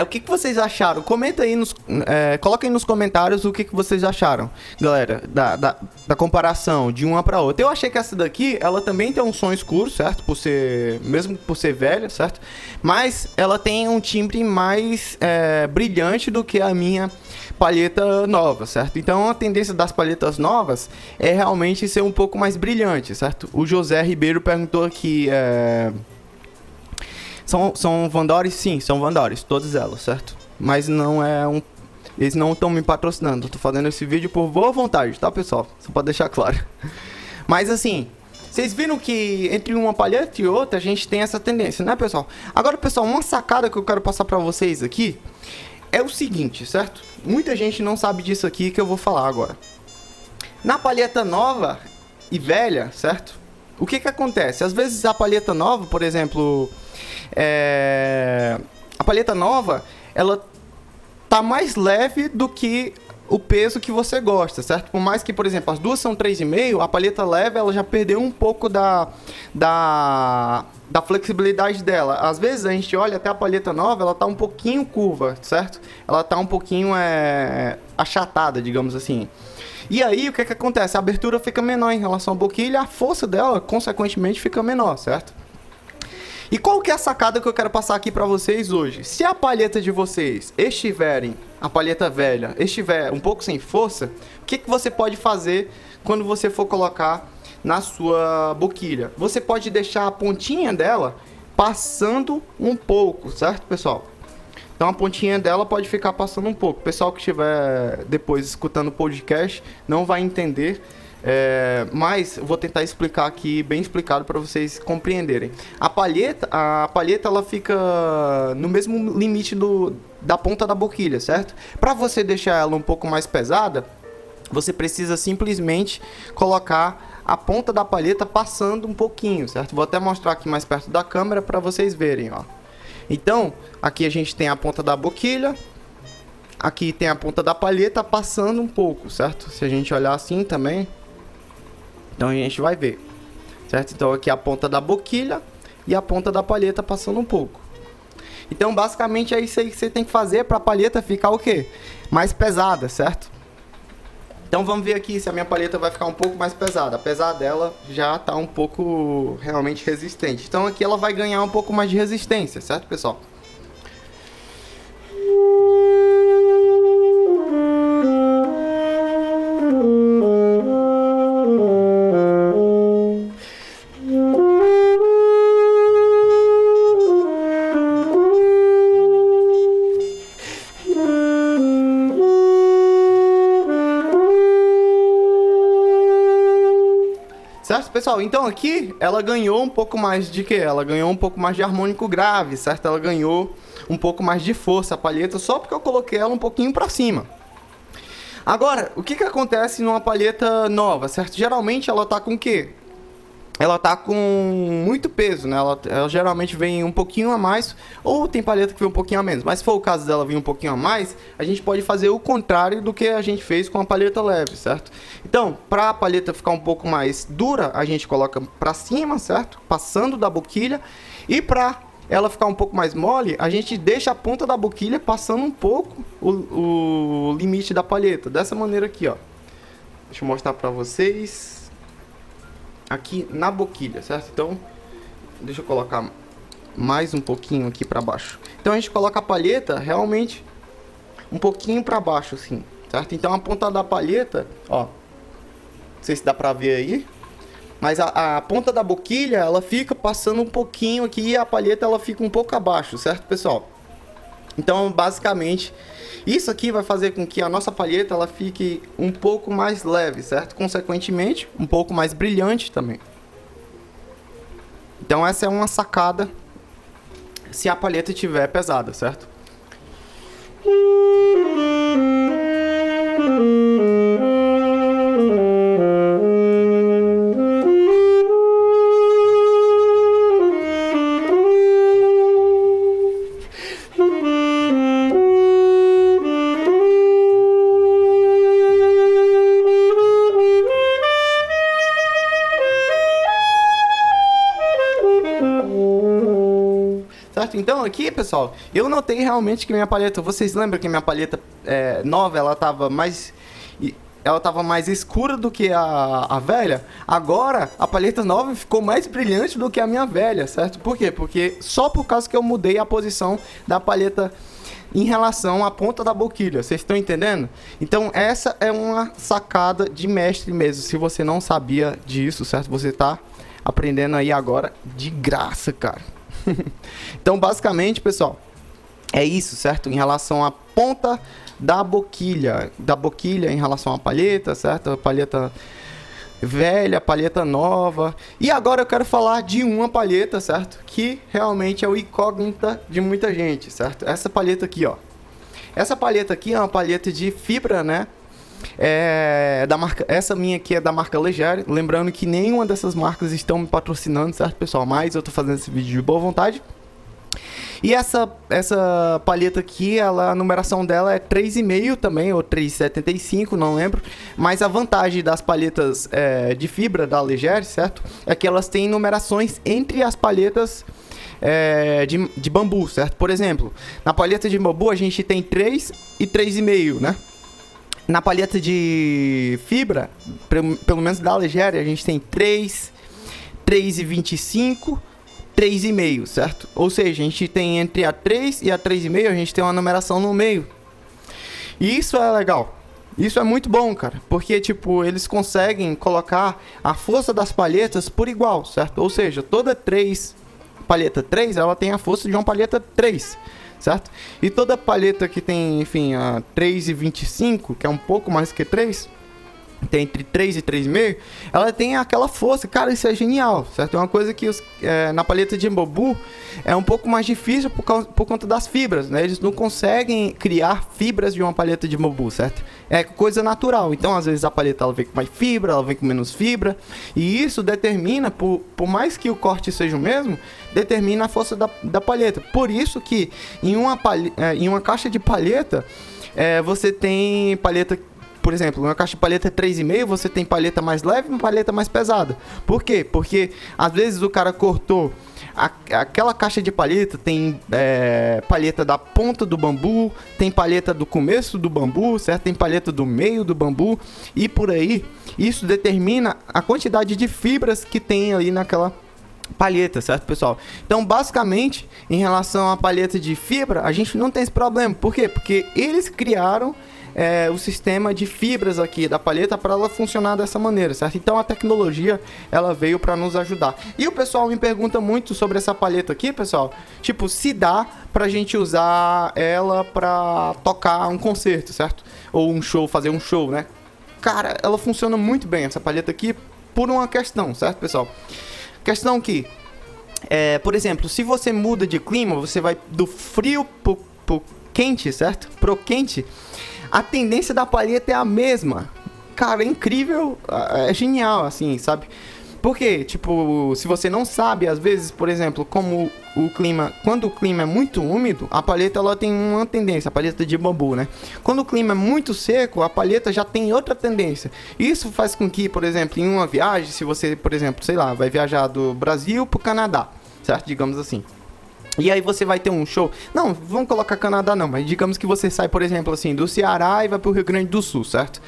o que, que vocês acharam? Comenta aí nos. É, coloquem nos comentários o que, que vocês acharam, galera, da, da, da comparação de uma para outra. Eu achei que essa daqui, ela também tem um som escuro, certo? Por ser. Mesmo por ser velha, certo? Mas ela tem um timbre mais é, brilhante do que a minha palheta nova, certo? Então a tendência das palhetas novas é realmente ser um pouco mais brilhante, certo? O José Ribeiro perguntou aqui. É são, são Vandores? Sim, são Vandores, todas elas, certo? Mas não é um. Eles não estão me patrocinando. Eu tô fazendo esse vídeo por boa vontade, tá, pessoal? Só pra deixar claro. Mas assim, vocês viram que entre uma palheta e outra a gente tem essa tendência, né, pessoal? Agora, pessoal, uma sacada que eu quero passar pra vocês aqui é o seguinte, certo? Muita gente não sabe disso aqui que eu vou falar agora. Na palheta nova e velha, certo? O que que acontece? Às vezes a palheta nova, por exemplo, é... A palheta nova, ela tá mais leve do que o peso que você gosta, certo? Por mais que, por exemplo, as duas são 3,5, a palheta leve ela já perdeu um pouco da, da, da flexibilidade dela. Às vezes a gente olha até a palheta nova, ela tá um pouquinho curva, certo? Ela tá um pouquinho é, achatada, digamos assim. E aí, o que, é que acontece? A abertura fica menor em relação à boquilha, a força dela, consequentemente, fica menor, certo? E qual que é a sacada que eu quero passar aqui para vocês hoje? Se a palheta de vocês estiverem, a palheta velha, estiver um pouco sem força, o que, que você pode fazer quando você for colocar na sua boquilha? Você pode deixar a pontinha dela passando um pouco, certo, pessoal? Então a pontinha dela pode ficar passando um pouco. O pessoal que estiver depois escutando o podcast não vai entender é, mas vou tentar explicar aqui, bem explicado para vocês compreenderem. A palheta, a palheta ela fica no mesmo limite do, da ponta da boquilha, certo? Para você deixar ela um pouco mais pesada, você precisa simplesmente colocar a ponta da palheta passando um pouquinho, certo? Vou até mostrar aqui mais perto da câmera para vocês verem, ó. Então, aqui a gente tem a ponta da boquilha, aqui tem a ponta da palheta passando um pouco, certo? Se a gente olhar assim também, então a gente vai ver, certo? Então aqui a ponta da boquilha e a ponta da palheta passando um pouco. Então basicamente é isso aí que você tem que fazer para a palheta ficar o quê? Mais pesada, certo? Então vamos ver aqui se a minha palheta vai ficar um pouco mais pesada. Apesar dela já tá um pouco realmente resistente. Então aqui ela vai ganhar um pouco mais de resistência, certo pessoal? Certo, pessoal? Então aqui ela ganhou um pouco mais de que? Ela ganhou um pouco mais de harmônico grave, certo? Ela ganhou um pouco mais de força a palheta só porque eu coloquei ela um pouquinho para cima. Agora, o que que acontece numa palheta nova, certo? Geralmente ela tá com o quê? Ela tá com muito peso, né? Ela, ela, geralmente vem um pouquinho a mais, ou tem palheta que vem um pouquinho a menos. Mas se for o caso dela vir um pouquinho a mais, a gente pode fazer o contrário do que a gente fez com a palheta leve, certo? Então, para a palheta ficar um pouco mais dura, a gente coloca para cima, certo? Passando da boquilha. E para ela ficar um pouco mais mole, a gente deixa a ponta da boquilha passando um pouco o, o limite da palheta. Dessa maneira aqui, ó. Deixa eu mostrar para vocês aqui na boquilha, certo? Então, deixa eu colocar mais um pouquinho aqui para baixo. Então a gente coloca a palheta realmente um pouquinho para baixo assim, certo? Então a ponta da palheta, ó, não sei se dá para ver aí, mas a, a, ponta da boquilha ela fica passando um pouquinho aqui e a palheta ela fica um pouco abaixo, certo, pessoal? Então, basicamente, isso aqui vai fazer com que a nossa palheta ela fique um pouco mais leve, certo? Consequentemente, um pouco mais brilhante também. Então essa é uma sacada se a palheta estiver pesada, certo? Então aqui, pessoal, eu notei realmente que minha palheta, vocês lembram que minha palheta é, nova, ela tava mais ela tava mais escura do que a, a velha. Agora, a palheta nova ficou mais brilhante do que a minha velha, certo? Por quê? Porque só por causa que eu mudei a posição da palheta em relação à ponta da boquilha. Vocês estão entendendo? Então, essa é uma sacada de mestre mesmo. Se você não sabia disso, certo? Você está aprendendo aí agora de graça, cara. então, basicamente, pessoal, é isso, certo? Em relação à ponta da boquilha, da boquilha em relação à palheta, certo? A palheta velha, palheta nova. E agora eu quero falar de uma palheta, certo? Que realmente é o incógnita de muita gente, certo? Essa palheta aqui, ó. Essa palheta aqui é uma palheta de fibra, né? É da marca, essa minha aqui é da marca Legere. Lembrando que nenhuma dessas marcas estão me patrocinando, certo, pessoal? Mas eu tô fazendo esse vídeo de boa vontade. E essa, essa palheta aqui, ela, a numeração dela é 3,5 também, ou 3,75, não lembro. Mas a vantagem das palhetas é, de fibra da Legere, certo? É que elas têm numerações entre as palhetas é, de, de bambu, certo? Por exemplo, na palheta de bambu a gente tem 3 e 3,5, né? Na palheta de fibra, pelo menos da Legere, a gente tem 3, 3,25 3,5, certo? Ou seja, a gente tem entre a 3 e a 3,5, a gente tem uma numeração no meio. E isso é legal. Isso é muito bom, cara, porque tipo, eles conseguem colocar a força das palhetas por igual, certo? Ou seja, toda 3 palheta 3, ela tem a força de uma palheta 3, certo? E toda palheta que tem, enfim, a 3,25, que é um pouco mais que 3, tem entre 3 e 3,5, ela tem aquela força. Cara, isso é genial, certo? É uma coisa que os, é, na paleta de bambu é um pouco mais difícil por, causa, por conta das fibras, né? Eles não conseguem criar fibras de uma paleta de bambu, certo? É coisa natural. Então, às vezes, a paleta ela vem com mais fibra, ela vem com menos fibra. E isso determina, por, por mais que o corte seja o mesmo, determina a força da, da palheta. Por isso que em uma, palha, é, em uma caixa de palheta, é, você tem palheta por exemplo, uma caixa de palheta 3,5, você tem palheta mais leve e uma palheta mais pesada. Por quê? Porque às vezes o cara cortou a, aquela caixa de palheta tem é, palheta da ponta do bambu, tem palheta do começo do bambu, certo? Tem palheta do meio do bambu e por aí. Isso determina a quantidade de fibras que tem ali naquela palheta, certo, pessoal? Então, basicamente, em relação à palheta de fibra, a gente não tem esse problema. Por quê? Porque eles criaram é, o sistema de fibras aqui da palheta para ela funcionar dessa maneira, certo? Então a tecnologia ela veio para nos ajudar. E o pessoal me pergunta muito sobre essa palheta aqui, pessoal. Tipo, se dá pra gente usar ela para tocar um concerto, certo? Ou um show, fazer um show, né? Cara, ela funciona muito bem essa palheta aqui por uma questão, certo, pessoal? Questão que é, por exemplo, se você muda de clima, você vai do frio pro, pro quente, certo? Pro quente a tendência da palheta é a mesma. Cara, é incrível, é genial, assim, sabe? Porque, tipo, se você não sabe, às vezes, por exemplo, como o clima, quando o clima é muito úmido, a palheta ela tem uma tendência, a palheta de bambu, né? Quando o clima é muito seco, a palheta já tem outra tendência. Isso faz com que, por exemplo, em uma viagem, se você, por exemplo, sei lá, vai viajar do Brasil pro Canadá, certo? Digamos assim. E aí você vai ter um show. Não, vamos colocar Canadá não, mas digamos que você sai, por exemplo, assim, do Ceará e vai pro Rio Grande do Sul, certo?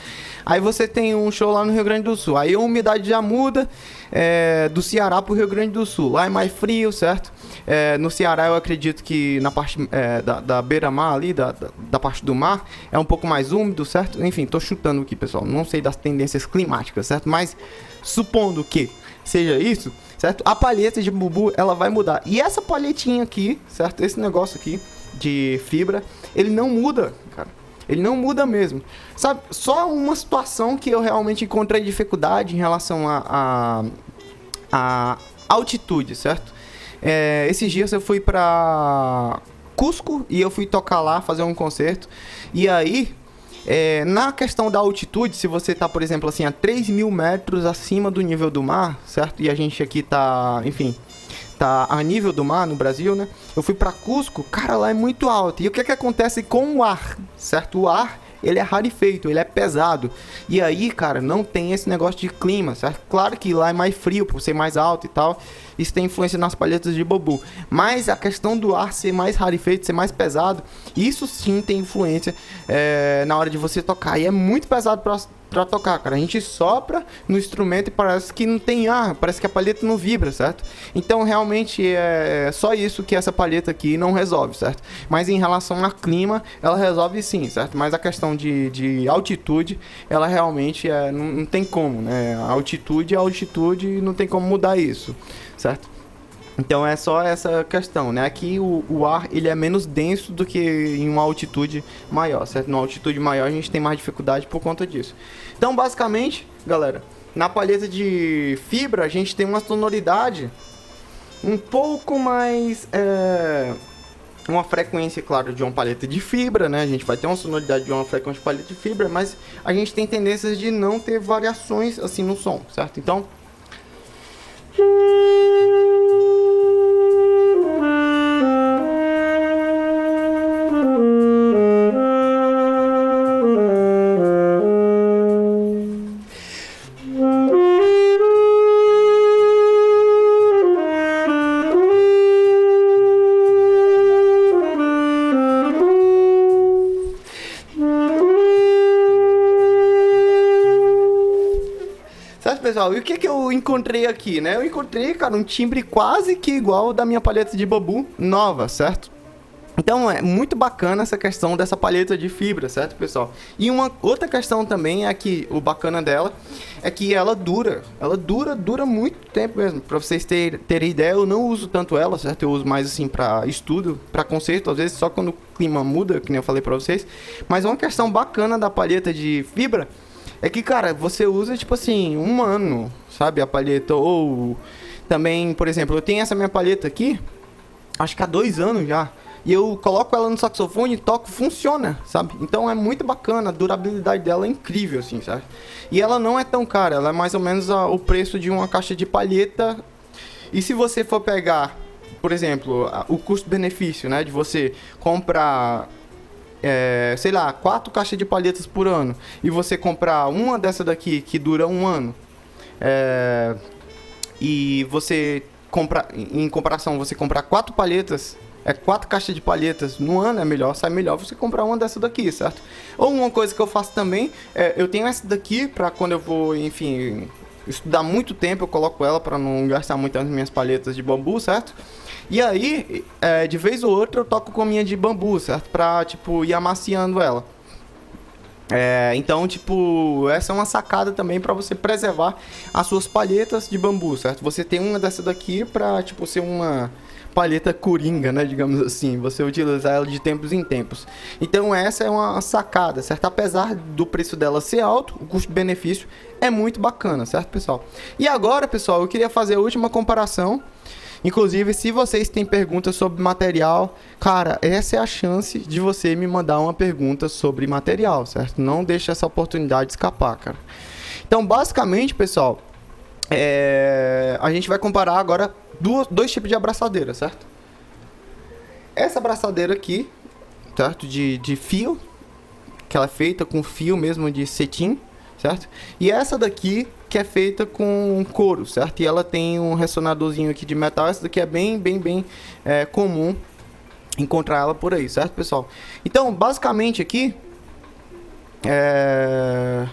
Aí você tem um show lá no Rio Grande do Sul. Aí a umidade já muda é, do Ceará pro Rio Grande do Sul. Lá é mais frio, certo? É, no Ceará eu acredito que na parte é, da, da beira-mar ali, da, da, da, parte do mar, é um pouco mais úmido, certo? Enfim, tô chutando aqui, pessoal. Não sei das tendências climáticas, certo? Mas supondo que seja isso, certo? A palheta de bubu, ela vai mudar. E essa palhetinha aqui, certo? Esse negócio aqui de fibra, ele não muda, cara. Ele não muda mesmo. Sabe, só uma situação que eu realmente encontrei dificuldade em relação a, a, a altitude, certo? É, esses dias eu fui pra Cusco e eu fui tocar lá, fazer um concerto. E aí, é, na questão da altitude, se você está, por exemplo, assim, a 3 mil metros acima do nível do mar, certo? E a gente aqui tá, enfim, tá a nível do mar no Brasil, né? Eu fui para Cusco, cara, lá é muito alto. E o que é que acontece com o ar, certo? O ar ele é rarefeito, ele é pesado. E aí, cara, não tem esse negócio de clima, certo? Claro que lá é mais frio, por ser mais alto e tal. Isso tem influência nas palhetas de bobu. Mas a questão do ar ser mais rarefeito, ser mais pesado, isso sim tem influência é, na hora de você tocar. E é muito pesado pra tocar, cara. A gente sopra no instrumento e parece que não tem ar, parece que a palheta não vibra, certo? Então realmente é só isso que essa palheta aqui não resolve, certo? Mas em relação a clima, ela resolve sim, certo? Mas a questão de, de altitude, ela realmente é, não, não tem como, né? A altitude é altitude e não tem como mudar isso, certo? Então é só essa questão, né? Aqui o, o, ar ele é menos denso do que em uma altitude maior, certo? Numa altitude maior a gente tem mais dificuldade por conta disso. Então basicamente, galera, na palheta de fibra a gente tem uma sonoridade um pouco mais é, uma frequência, claro, de uma palheta de fibra, né? A gente vai ter uma sonoridade de uma frequência de palheta de fibra, mas a gente tem tendências de não ter variações assim no som, certo? Então Thank you. Pessoal, e o que que eu encontrei aqui, né? Eu encontrei, cara, um timbre quase que igual da minha palheta de bambu nova, certo? Então é muito bacana essa questão dessa palheta de fibra, certo, pessoal? E uma outra questão também é que o bacana dela é que ela dura. Ela dura, dura muito tempo mesmo. Para vocês terem, terem ideia, eu não uso tanto ela, certo? Eu uso mais assim para estudo, para concerto, às vezes só quando o clima muda, que nem eu falei para vocês. Mas uma questão bacana da palheta de fibra é que, cara, você usa, tipo assim, um ano, sabe? A palheta. Ou também, por exemplo, eu tenho essa minha palheta aqui, acho que há dois anos já. E eu coloco ela no saxofone e toco, funciona, sabe? Então é muito bacana, a durabilidade dela é incrível, assim, sabe? E ela não é tão cara, ela é mais ou menos a, o preço de uma caixa de palheta. E se você for pegar, por exemplo, a, o custo-benefício, né? De você comprar é, sei lá, quatro caixas de palhetas por ano. E você comprar uma dessa daqui que dura um ano. É, e você comprar em comparação você comprar quatro palhetas é quatro caixas de palhetas no ano é melhor sai melhor você comprar uma dessa daqui certo? Ou uma coisa que eu faço também é, eu tenho essa daqui para quando eu vou enfim estudar muito tempo eu coloco ela para não gastar muito as minhas palhetas de bambu certo e aí, é, de vez ou outra, eu toco com minha de bambu, certo? Pra, tipo, ir amaciando ela. É, então, tipo, essa é uma sacada também para você preservar as suas palhetas de bambu, certo? Você tem uma dessa daqui pra, tipo, ser uma palheta coringa, né, digamos assim, você utilizar ela de tempos em tempos. Então essa é uma sacada, certo? Apesar do preço dela ser alto, o custo-benefício é muito bacana, certo, pessoal? E agora, pessoal, eu queria fazer a última comparação Inclusive, se vocês têm perguntas sobre material, cara, essa é a chance de você me mandar uma pergunta sobre material, certo? Não deixe essa oportunidade escapar, cara. Então, basicamente, pessoal, é... a gente vai comparar agora duas, dois tipos de abraçadeira, certo? Essa abraçadeira aqui, certo? De, de fio, que ela é feita com fio mesmo de cetim, certo? E essa daqui que é feita com couro, certo? E ela tem um ressonadorzinho aqui de metal. Essa daqui é bem, bem, bem é, comum encontrar ela por aí, certo, pessoal? Então, basicamente aqui... É...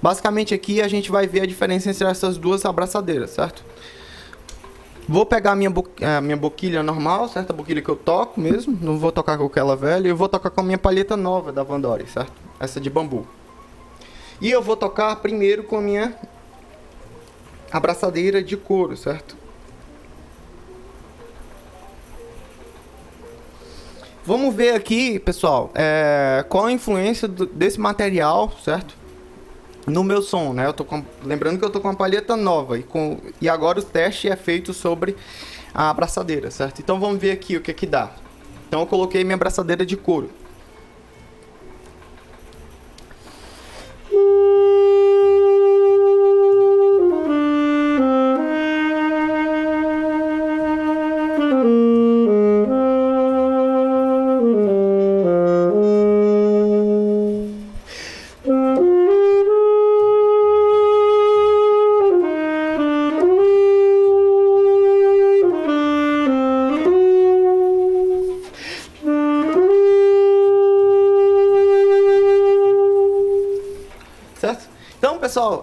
Basicamente aqui a gente vai ver a diferença entre essas duas abraçadeiras, certo? Vou pegar a minha, bo a minha boquilha normal, certo? A boquilha que eu toco mesmo. Não vou tocar com aquela velha. Eu vou tocar com a minha palheta nova da Vandori, certo? Essa de bambu. E eu vou tocar primeiro com a minha abraçadeira de couro, certo? Vamos ver aqui, pessoal, é, qual a influência do, desse material, certo? No meu som, né? Eu tô com, lembrando que eu tô com uma palheta nova e, com, e agora o teste é feito sobre a abraçadeira, certo? Então vamos ver aqui o que que dá. Então eu coloquei minha abraçadeira de couro.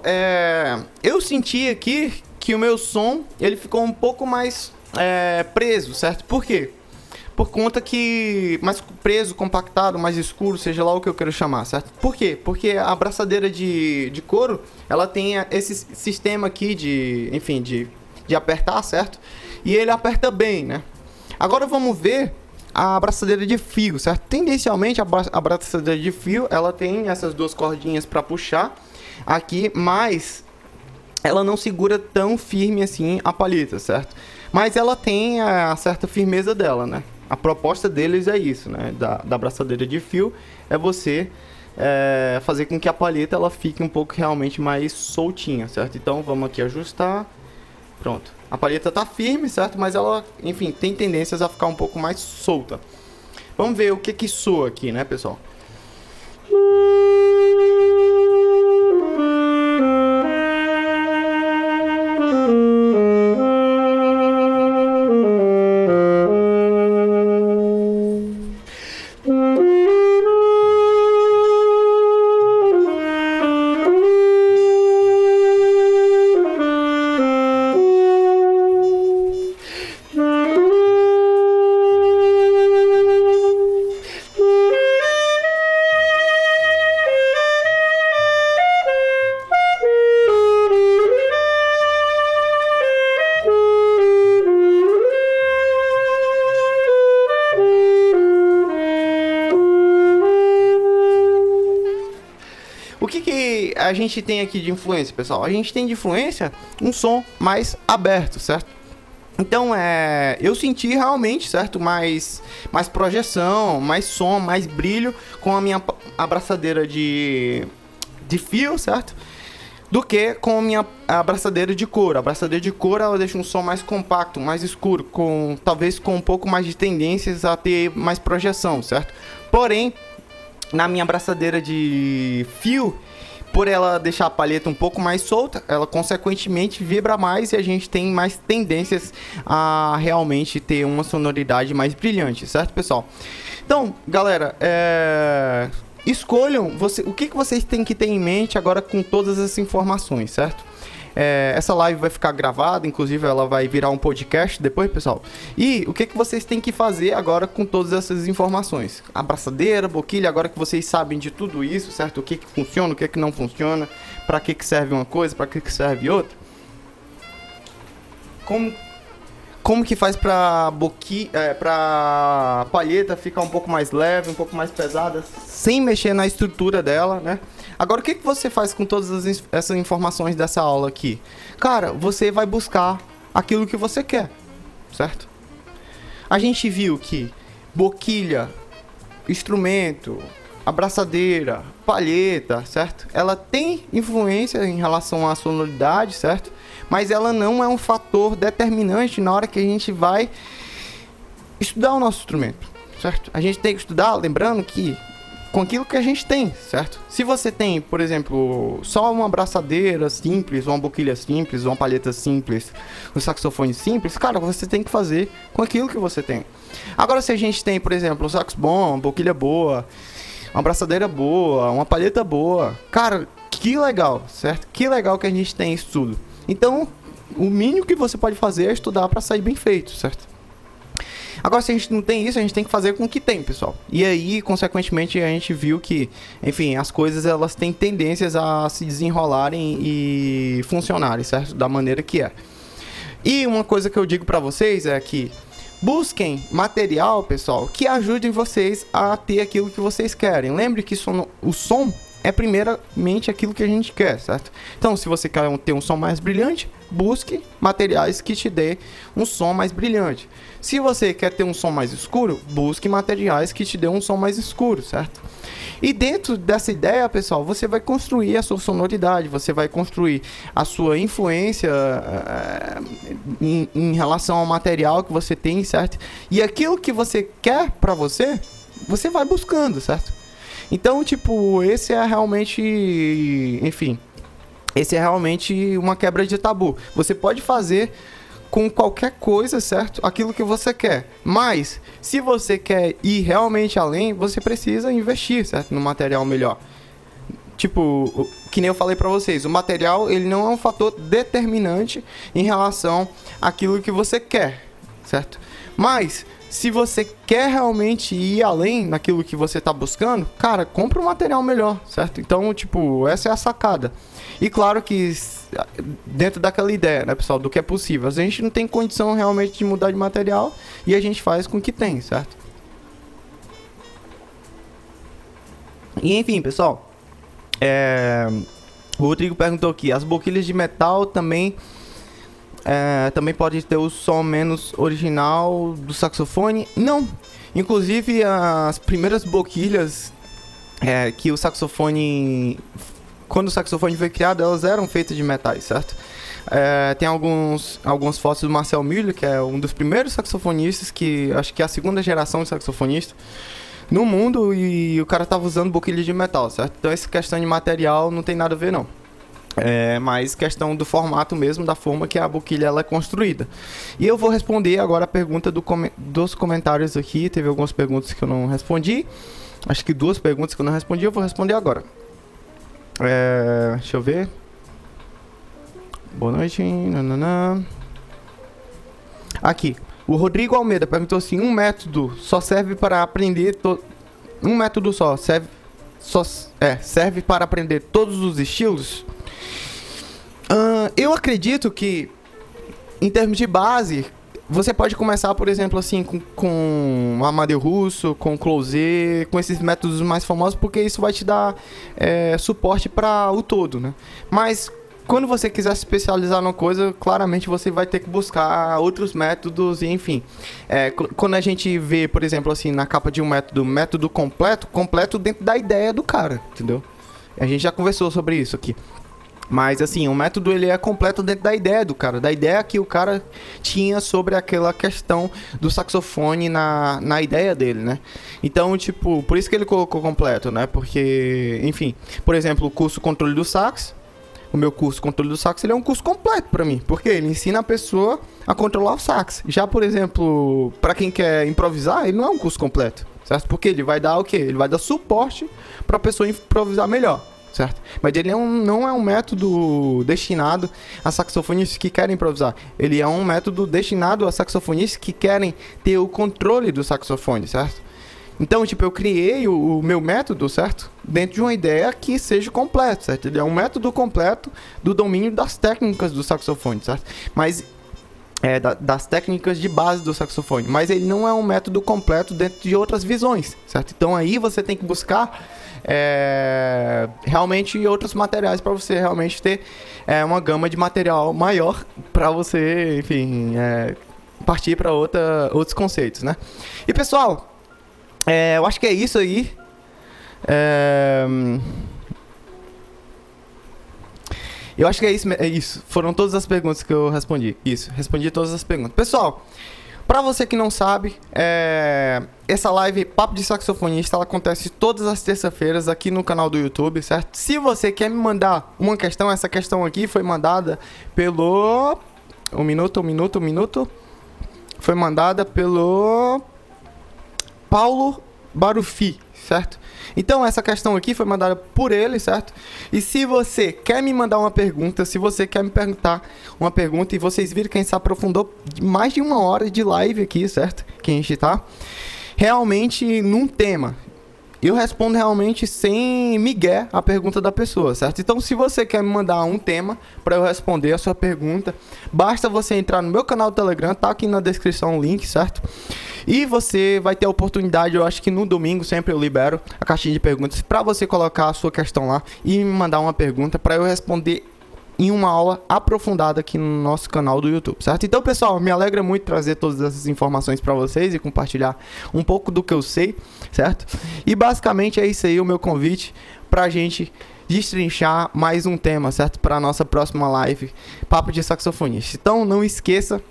É, eu senti aqui que o meu som ele ficou um pouco mais é, preso, certo? Por quê? Por conta que mais preso, compactado, mais escuro, seja lá o que eu quero chamar, certo? Por quê? Porque a abraçadeira de, de couro, ela tem esse sistema aqui de, enfim, de, de apertar, certo? E ele aperta bem, né? Agora vamos ver a abraçadeira de fio, certo? Tendencialmente a abraçadeira de fio, ela tem essas duas cordinhas para puxar aqui, mas ela não segura tão firme assim a palheta, certo? Mas ela tem a certa firmeza dela, né? A proposta deles é isso, né? Da, da abraçadeira de fio é você é, fazer com que a palheta ela fique um pouco realmente mais soltinha, certo? Então vamos aqui ajustar. Pronto. A palheta tá firme, certo? Mas ela, enfim, tem tendências a ficar um pouco mais solta. Vamos ver o que que soa aqui, né, pessoal? Gente tem aqui de influência, pessoal? A gente tem de influência um som mais aberto, certo? Então, é, eu senti realmente, certo, mais, mais projeção, mais som, mais brilho com a minha abraçadeira de, de fio, certo? Do que com a minha abraçadeira de couro. A abraçadeira de couro ela deixa um som mais compacto, mais escuro, com talvez com um pouco mais de tendências a ter mais projeção, certo? Porém, na minha abraçadeira de fio, por ela deixar a palheta um pouco mais solta, ela consequentemente vibra mais e a gente tem mais tendências a realmente ter uma sonoridade mais brilhante, certo, pessoal? Então, galera, é... escolham você, o que, que vocês têm que ter em mente agora com todas essas informações, certo? É, essa live vai ficar gravada, inclusive ela vai virar um podcast depois, pessoal. E o que, que vocês têm que fazer agora com todas essas informações? Abraçadeira, boquilha, agora que vocês sabem de tudo isso, certo? O que, que funciona, o que, que não funciona, para que, que serve uma coisa, para que, que serve outra. Como como que faz pra boqui, é, pra palheta ficar um pouco mais leve, um pouco mais pesada, sem mexer na estrutura dela, né? Agora, o que, que você faz com todas as, essas informações dessa aula aqui? Cara, você vai buscar aquilo que você quer, certo? A gente viu que boquilha, instrumento, abraçadeira, palheta, certo? Ela tem influência em relação à sonoridade, certo? mas ela não é um fator determinante na hora que a gente vai estudar o nosso instrumento, certo? A gente tem que estudar, lembrando que com aquilo que a gente tem, certo? Se você tem, por exemplo, só uma abraçadeira simples, uma boquilha simples, uma palheta simples, um saxofone simples, cara, você tem que fazer com aquilo que você tem. Agora, se a gente tem, por exemplo, um sax bom, uma boquilha boa, uma abraçadeira boa, uma palheta boa, cara, que legal, certo? Que legal que a gente tem isso tudo. Então, o mínimo que você pode fazer é estudar para sair bem feito, certo? Agora, se a gente não tem isso, a gente tem que fazer com o que tem, pessoal. E aí, consequentemente, a gente viu que, enfim, as coisas elas têm tendências a se desenrolarem e funcionarem, certo? Da maneira que é. E uma coisa que eu digo para vocês é que busquem material, pessoal, que ajude vocês a ter aquilo que vocês querem. Lembre que o som é primeiramente aquilo que a gente quer, certo? Então, se você quer ter um som mais brilhante, busque materiais que te dê um som mais brilhante. Se você quer ter um som mais escuro, busque materiais que te dê um som mais escuro, certo? E dentro dessa ideia, pessoal, você vai construir a sua sonoridade, você vai construir a sua influência é, em, em relação ao material que você tem, certo? E aquilo que você quer para você, você vai buscando, certo? Então, tipo, esse é realmente. Enfim. Esse é realmente uma quebra de tabu. Você pode fazer com qualquer coisa, certo? Aquilo que você quer. Mas, se você quer ir realmente além, você precisa investir, certo? No material melhor. tipo, que nem eu falei para vocês, o material ele não é um fator determinante em relação àquilo que você quer, certo? Mas se você quer realmente ir além naquilo que você está buscando, cara, compra um material melhor, certo? Então, tipo, essa é a sacada. E claro que dentro daquela ideia, né, pessoal, do que é possível. A gente não tem condição realmente de mudar de material e a gente faz com o que tem, certo? E enfim, pessoal, é... o Rodrigo perguntou aqui, as boquilhas de metal também é, também pode ter o som menos original do saxofone. Não. Inclusive as primeiras boquilhas é, que o saxofone. Quando o saxofone foi criado, elas eram feitas de metais, certo? É, tem alguns, algumas fotos do Marcel Miller, que é um dos primeiros saxofonistas, que acho que é a segunda geração de saxofonista no mundo, e o cara tava usando boquilha de metal, certo? Então essa questão de material não tem nada a ver não. É mais questão do formato mesmo, da forma que a boquilha ela é construída. E eu vou responder agora a pergunta do com dos comentários aqui. Teve algumas perguntas que eu não respondi. Acho que duas perguntas que eu não respondi, eu vou responder agora. É, deixa eu ver. Boa noite. Nananã. Aqui. O Rodrigo Almeida perguntou assim: um método só serve para aprender. Um método só serve, só é, serve para aprender todos os estilos? Eu acredito que, em termos de base, você pode começar, por exemplo, assim, com, com Amadeu Russo, com Closer, com esses métodos mais famosos, porque isso vai te dar é, suporte para o todo, né? Mas quando você quiser se especializar numa coisa, claramente você vai ter que buscar outros métodos enfim. É, quando a gente vê, por exemplo, assim, na capa de um método, método completo, completo dentro da ideia do cara, entendeu? A gente já conversou sobre isso aqui. Mas assim, o método ele é completo dentro da ideia do cara, da ideia que o cara tinha sobre aquela questão do saxofone na, na ideia dele, né? Então, tipo, por isso que ele colocou completo, né? Porque, enfim, por exemplo, o curso controle do sax, o meu curso controle do sax, ele é um curso completo para mim, porque ele ensina a pessoa a controlar o sax. Já, por exemplo, para quem quer improvisar, ele não é um curso completo, certo? Porque ele vai dar o quê? Ele vai dar suporte para a pessoa improvisar melhor certo? Mas ele é um, não é um método destinado a saxofonistas que querem improvisar. Ele é um método destinado a saxofonistas que querem ter o controle do saxofone, certo? Então, tipo, eu criei o, o, meu método, certo? Dentro de uma ideia que seja completo, certo? Ele é um método completo do domínio das técnicas do saxofone, certo? Mas é, da, das técnicas de base do saxofone, mas ele não é um método completo dentro de outras visões, certo? Então aí você tem que buscar é, realmente outros materiais para você realmente ter é, uma gama de material maior para você, enfim, é, partir para outros conceitos, né? E pessoal, é, eu acho que é isso aí. É, eu acho que é isso, é isso. Foram todas as perguntas que eu respondi. Isso, respondi todas as perguntas. Pessoal, para você que não sabe, é... essa live Papo de Saxofonista ela acontece todas as terças-feiras aqui no canal do YouTube, certo? Se você quer me mandar uma questão, essa questão aqui foi mandada pelo. Um minuto, um minuto, um minuto. Foi mandada pelo. Paulo Barufi, certo? Então essa questão aqui foi mandada por ele, certo? E se você quer me mandar uma pergunta, se você quer me perguntar uma pergunta e vocês viram que a gente se aprofundou mais de uma hora de live aqui, certo? Que a gente tá realmente num tema. Eu respondo realmente sem migué a pergunta da pessoa, certo? Então, se você quer me mandar um tema para eu responder a sua pergunta, basta você entrar no meu canal do Telegram, tá aqui na descrição o link, certo? E você vai ter a oportunidade, eu acho que no domingo sempre eu libero a caixinha de perguntas para você colocar a sua questão lá e me mandar uma pergunta para eu responder em uma aula aprofundada aqui no nosso canal do YouTube, certo? Então, pessoal, me alegra muito trazer todas essas informações para vocês e compartilhar um pouco do que eu sei, certo? E basicamente é isso aí o meu convite para a gente destrinchar mais um tema, certo? Para a nossa próxima live, Papo de Saxofonista. Então, não esqueça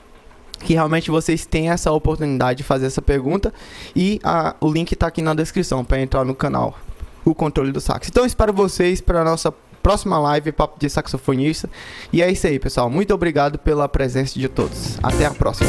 que realmente vocês têm essa oportunidade de fazer essa pergunta e a, o link está aqui na descrição para entrar no canal, o controle do sax. Então espero vocês para nossa próxima live Papo de Saxofonista. E é isso aí, pessoal. Muito obrigado pela presença de todos. Até a próxima.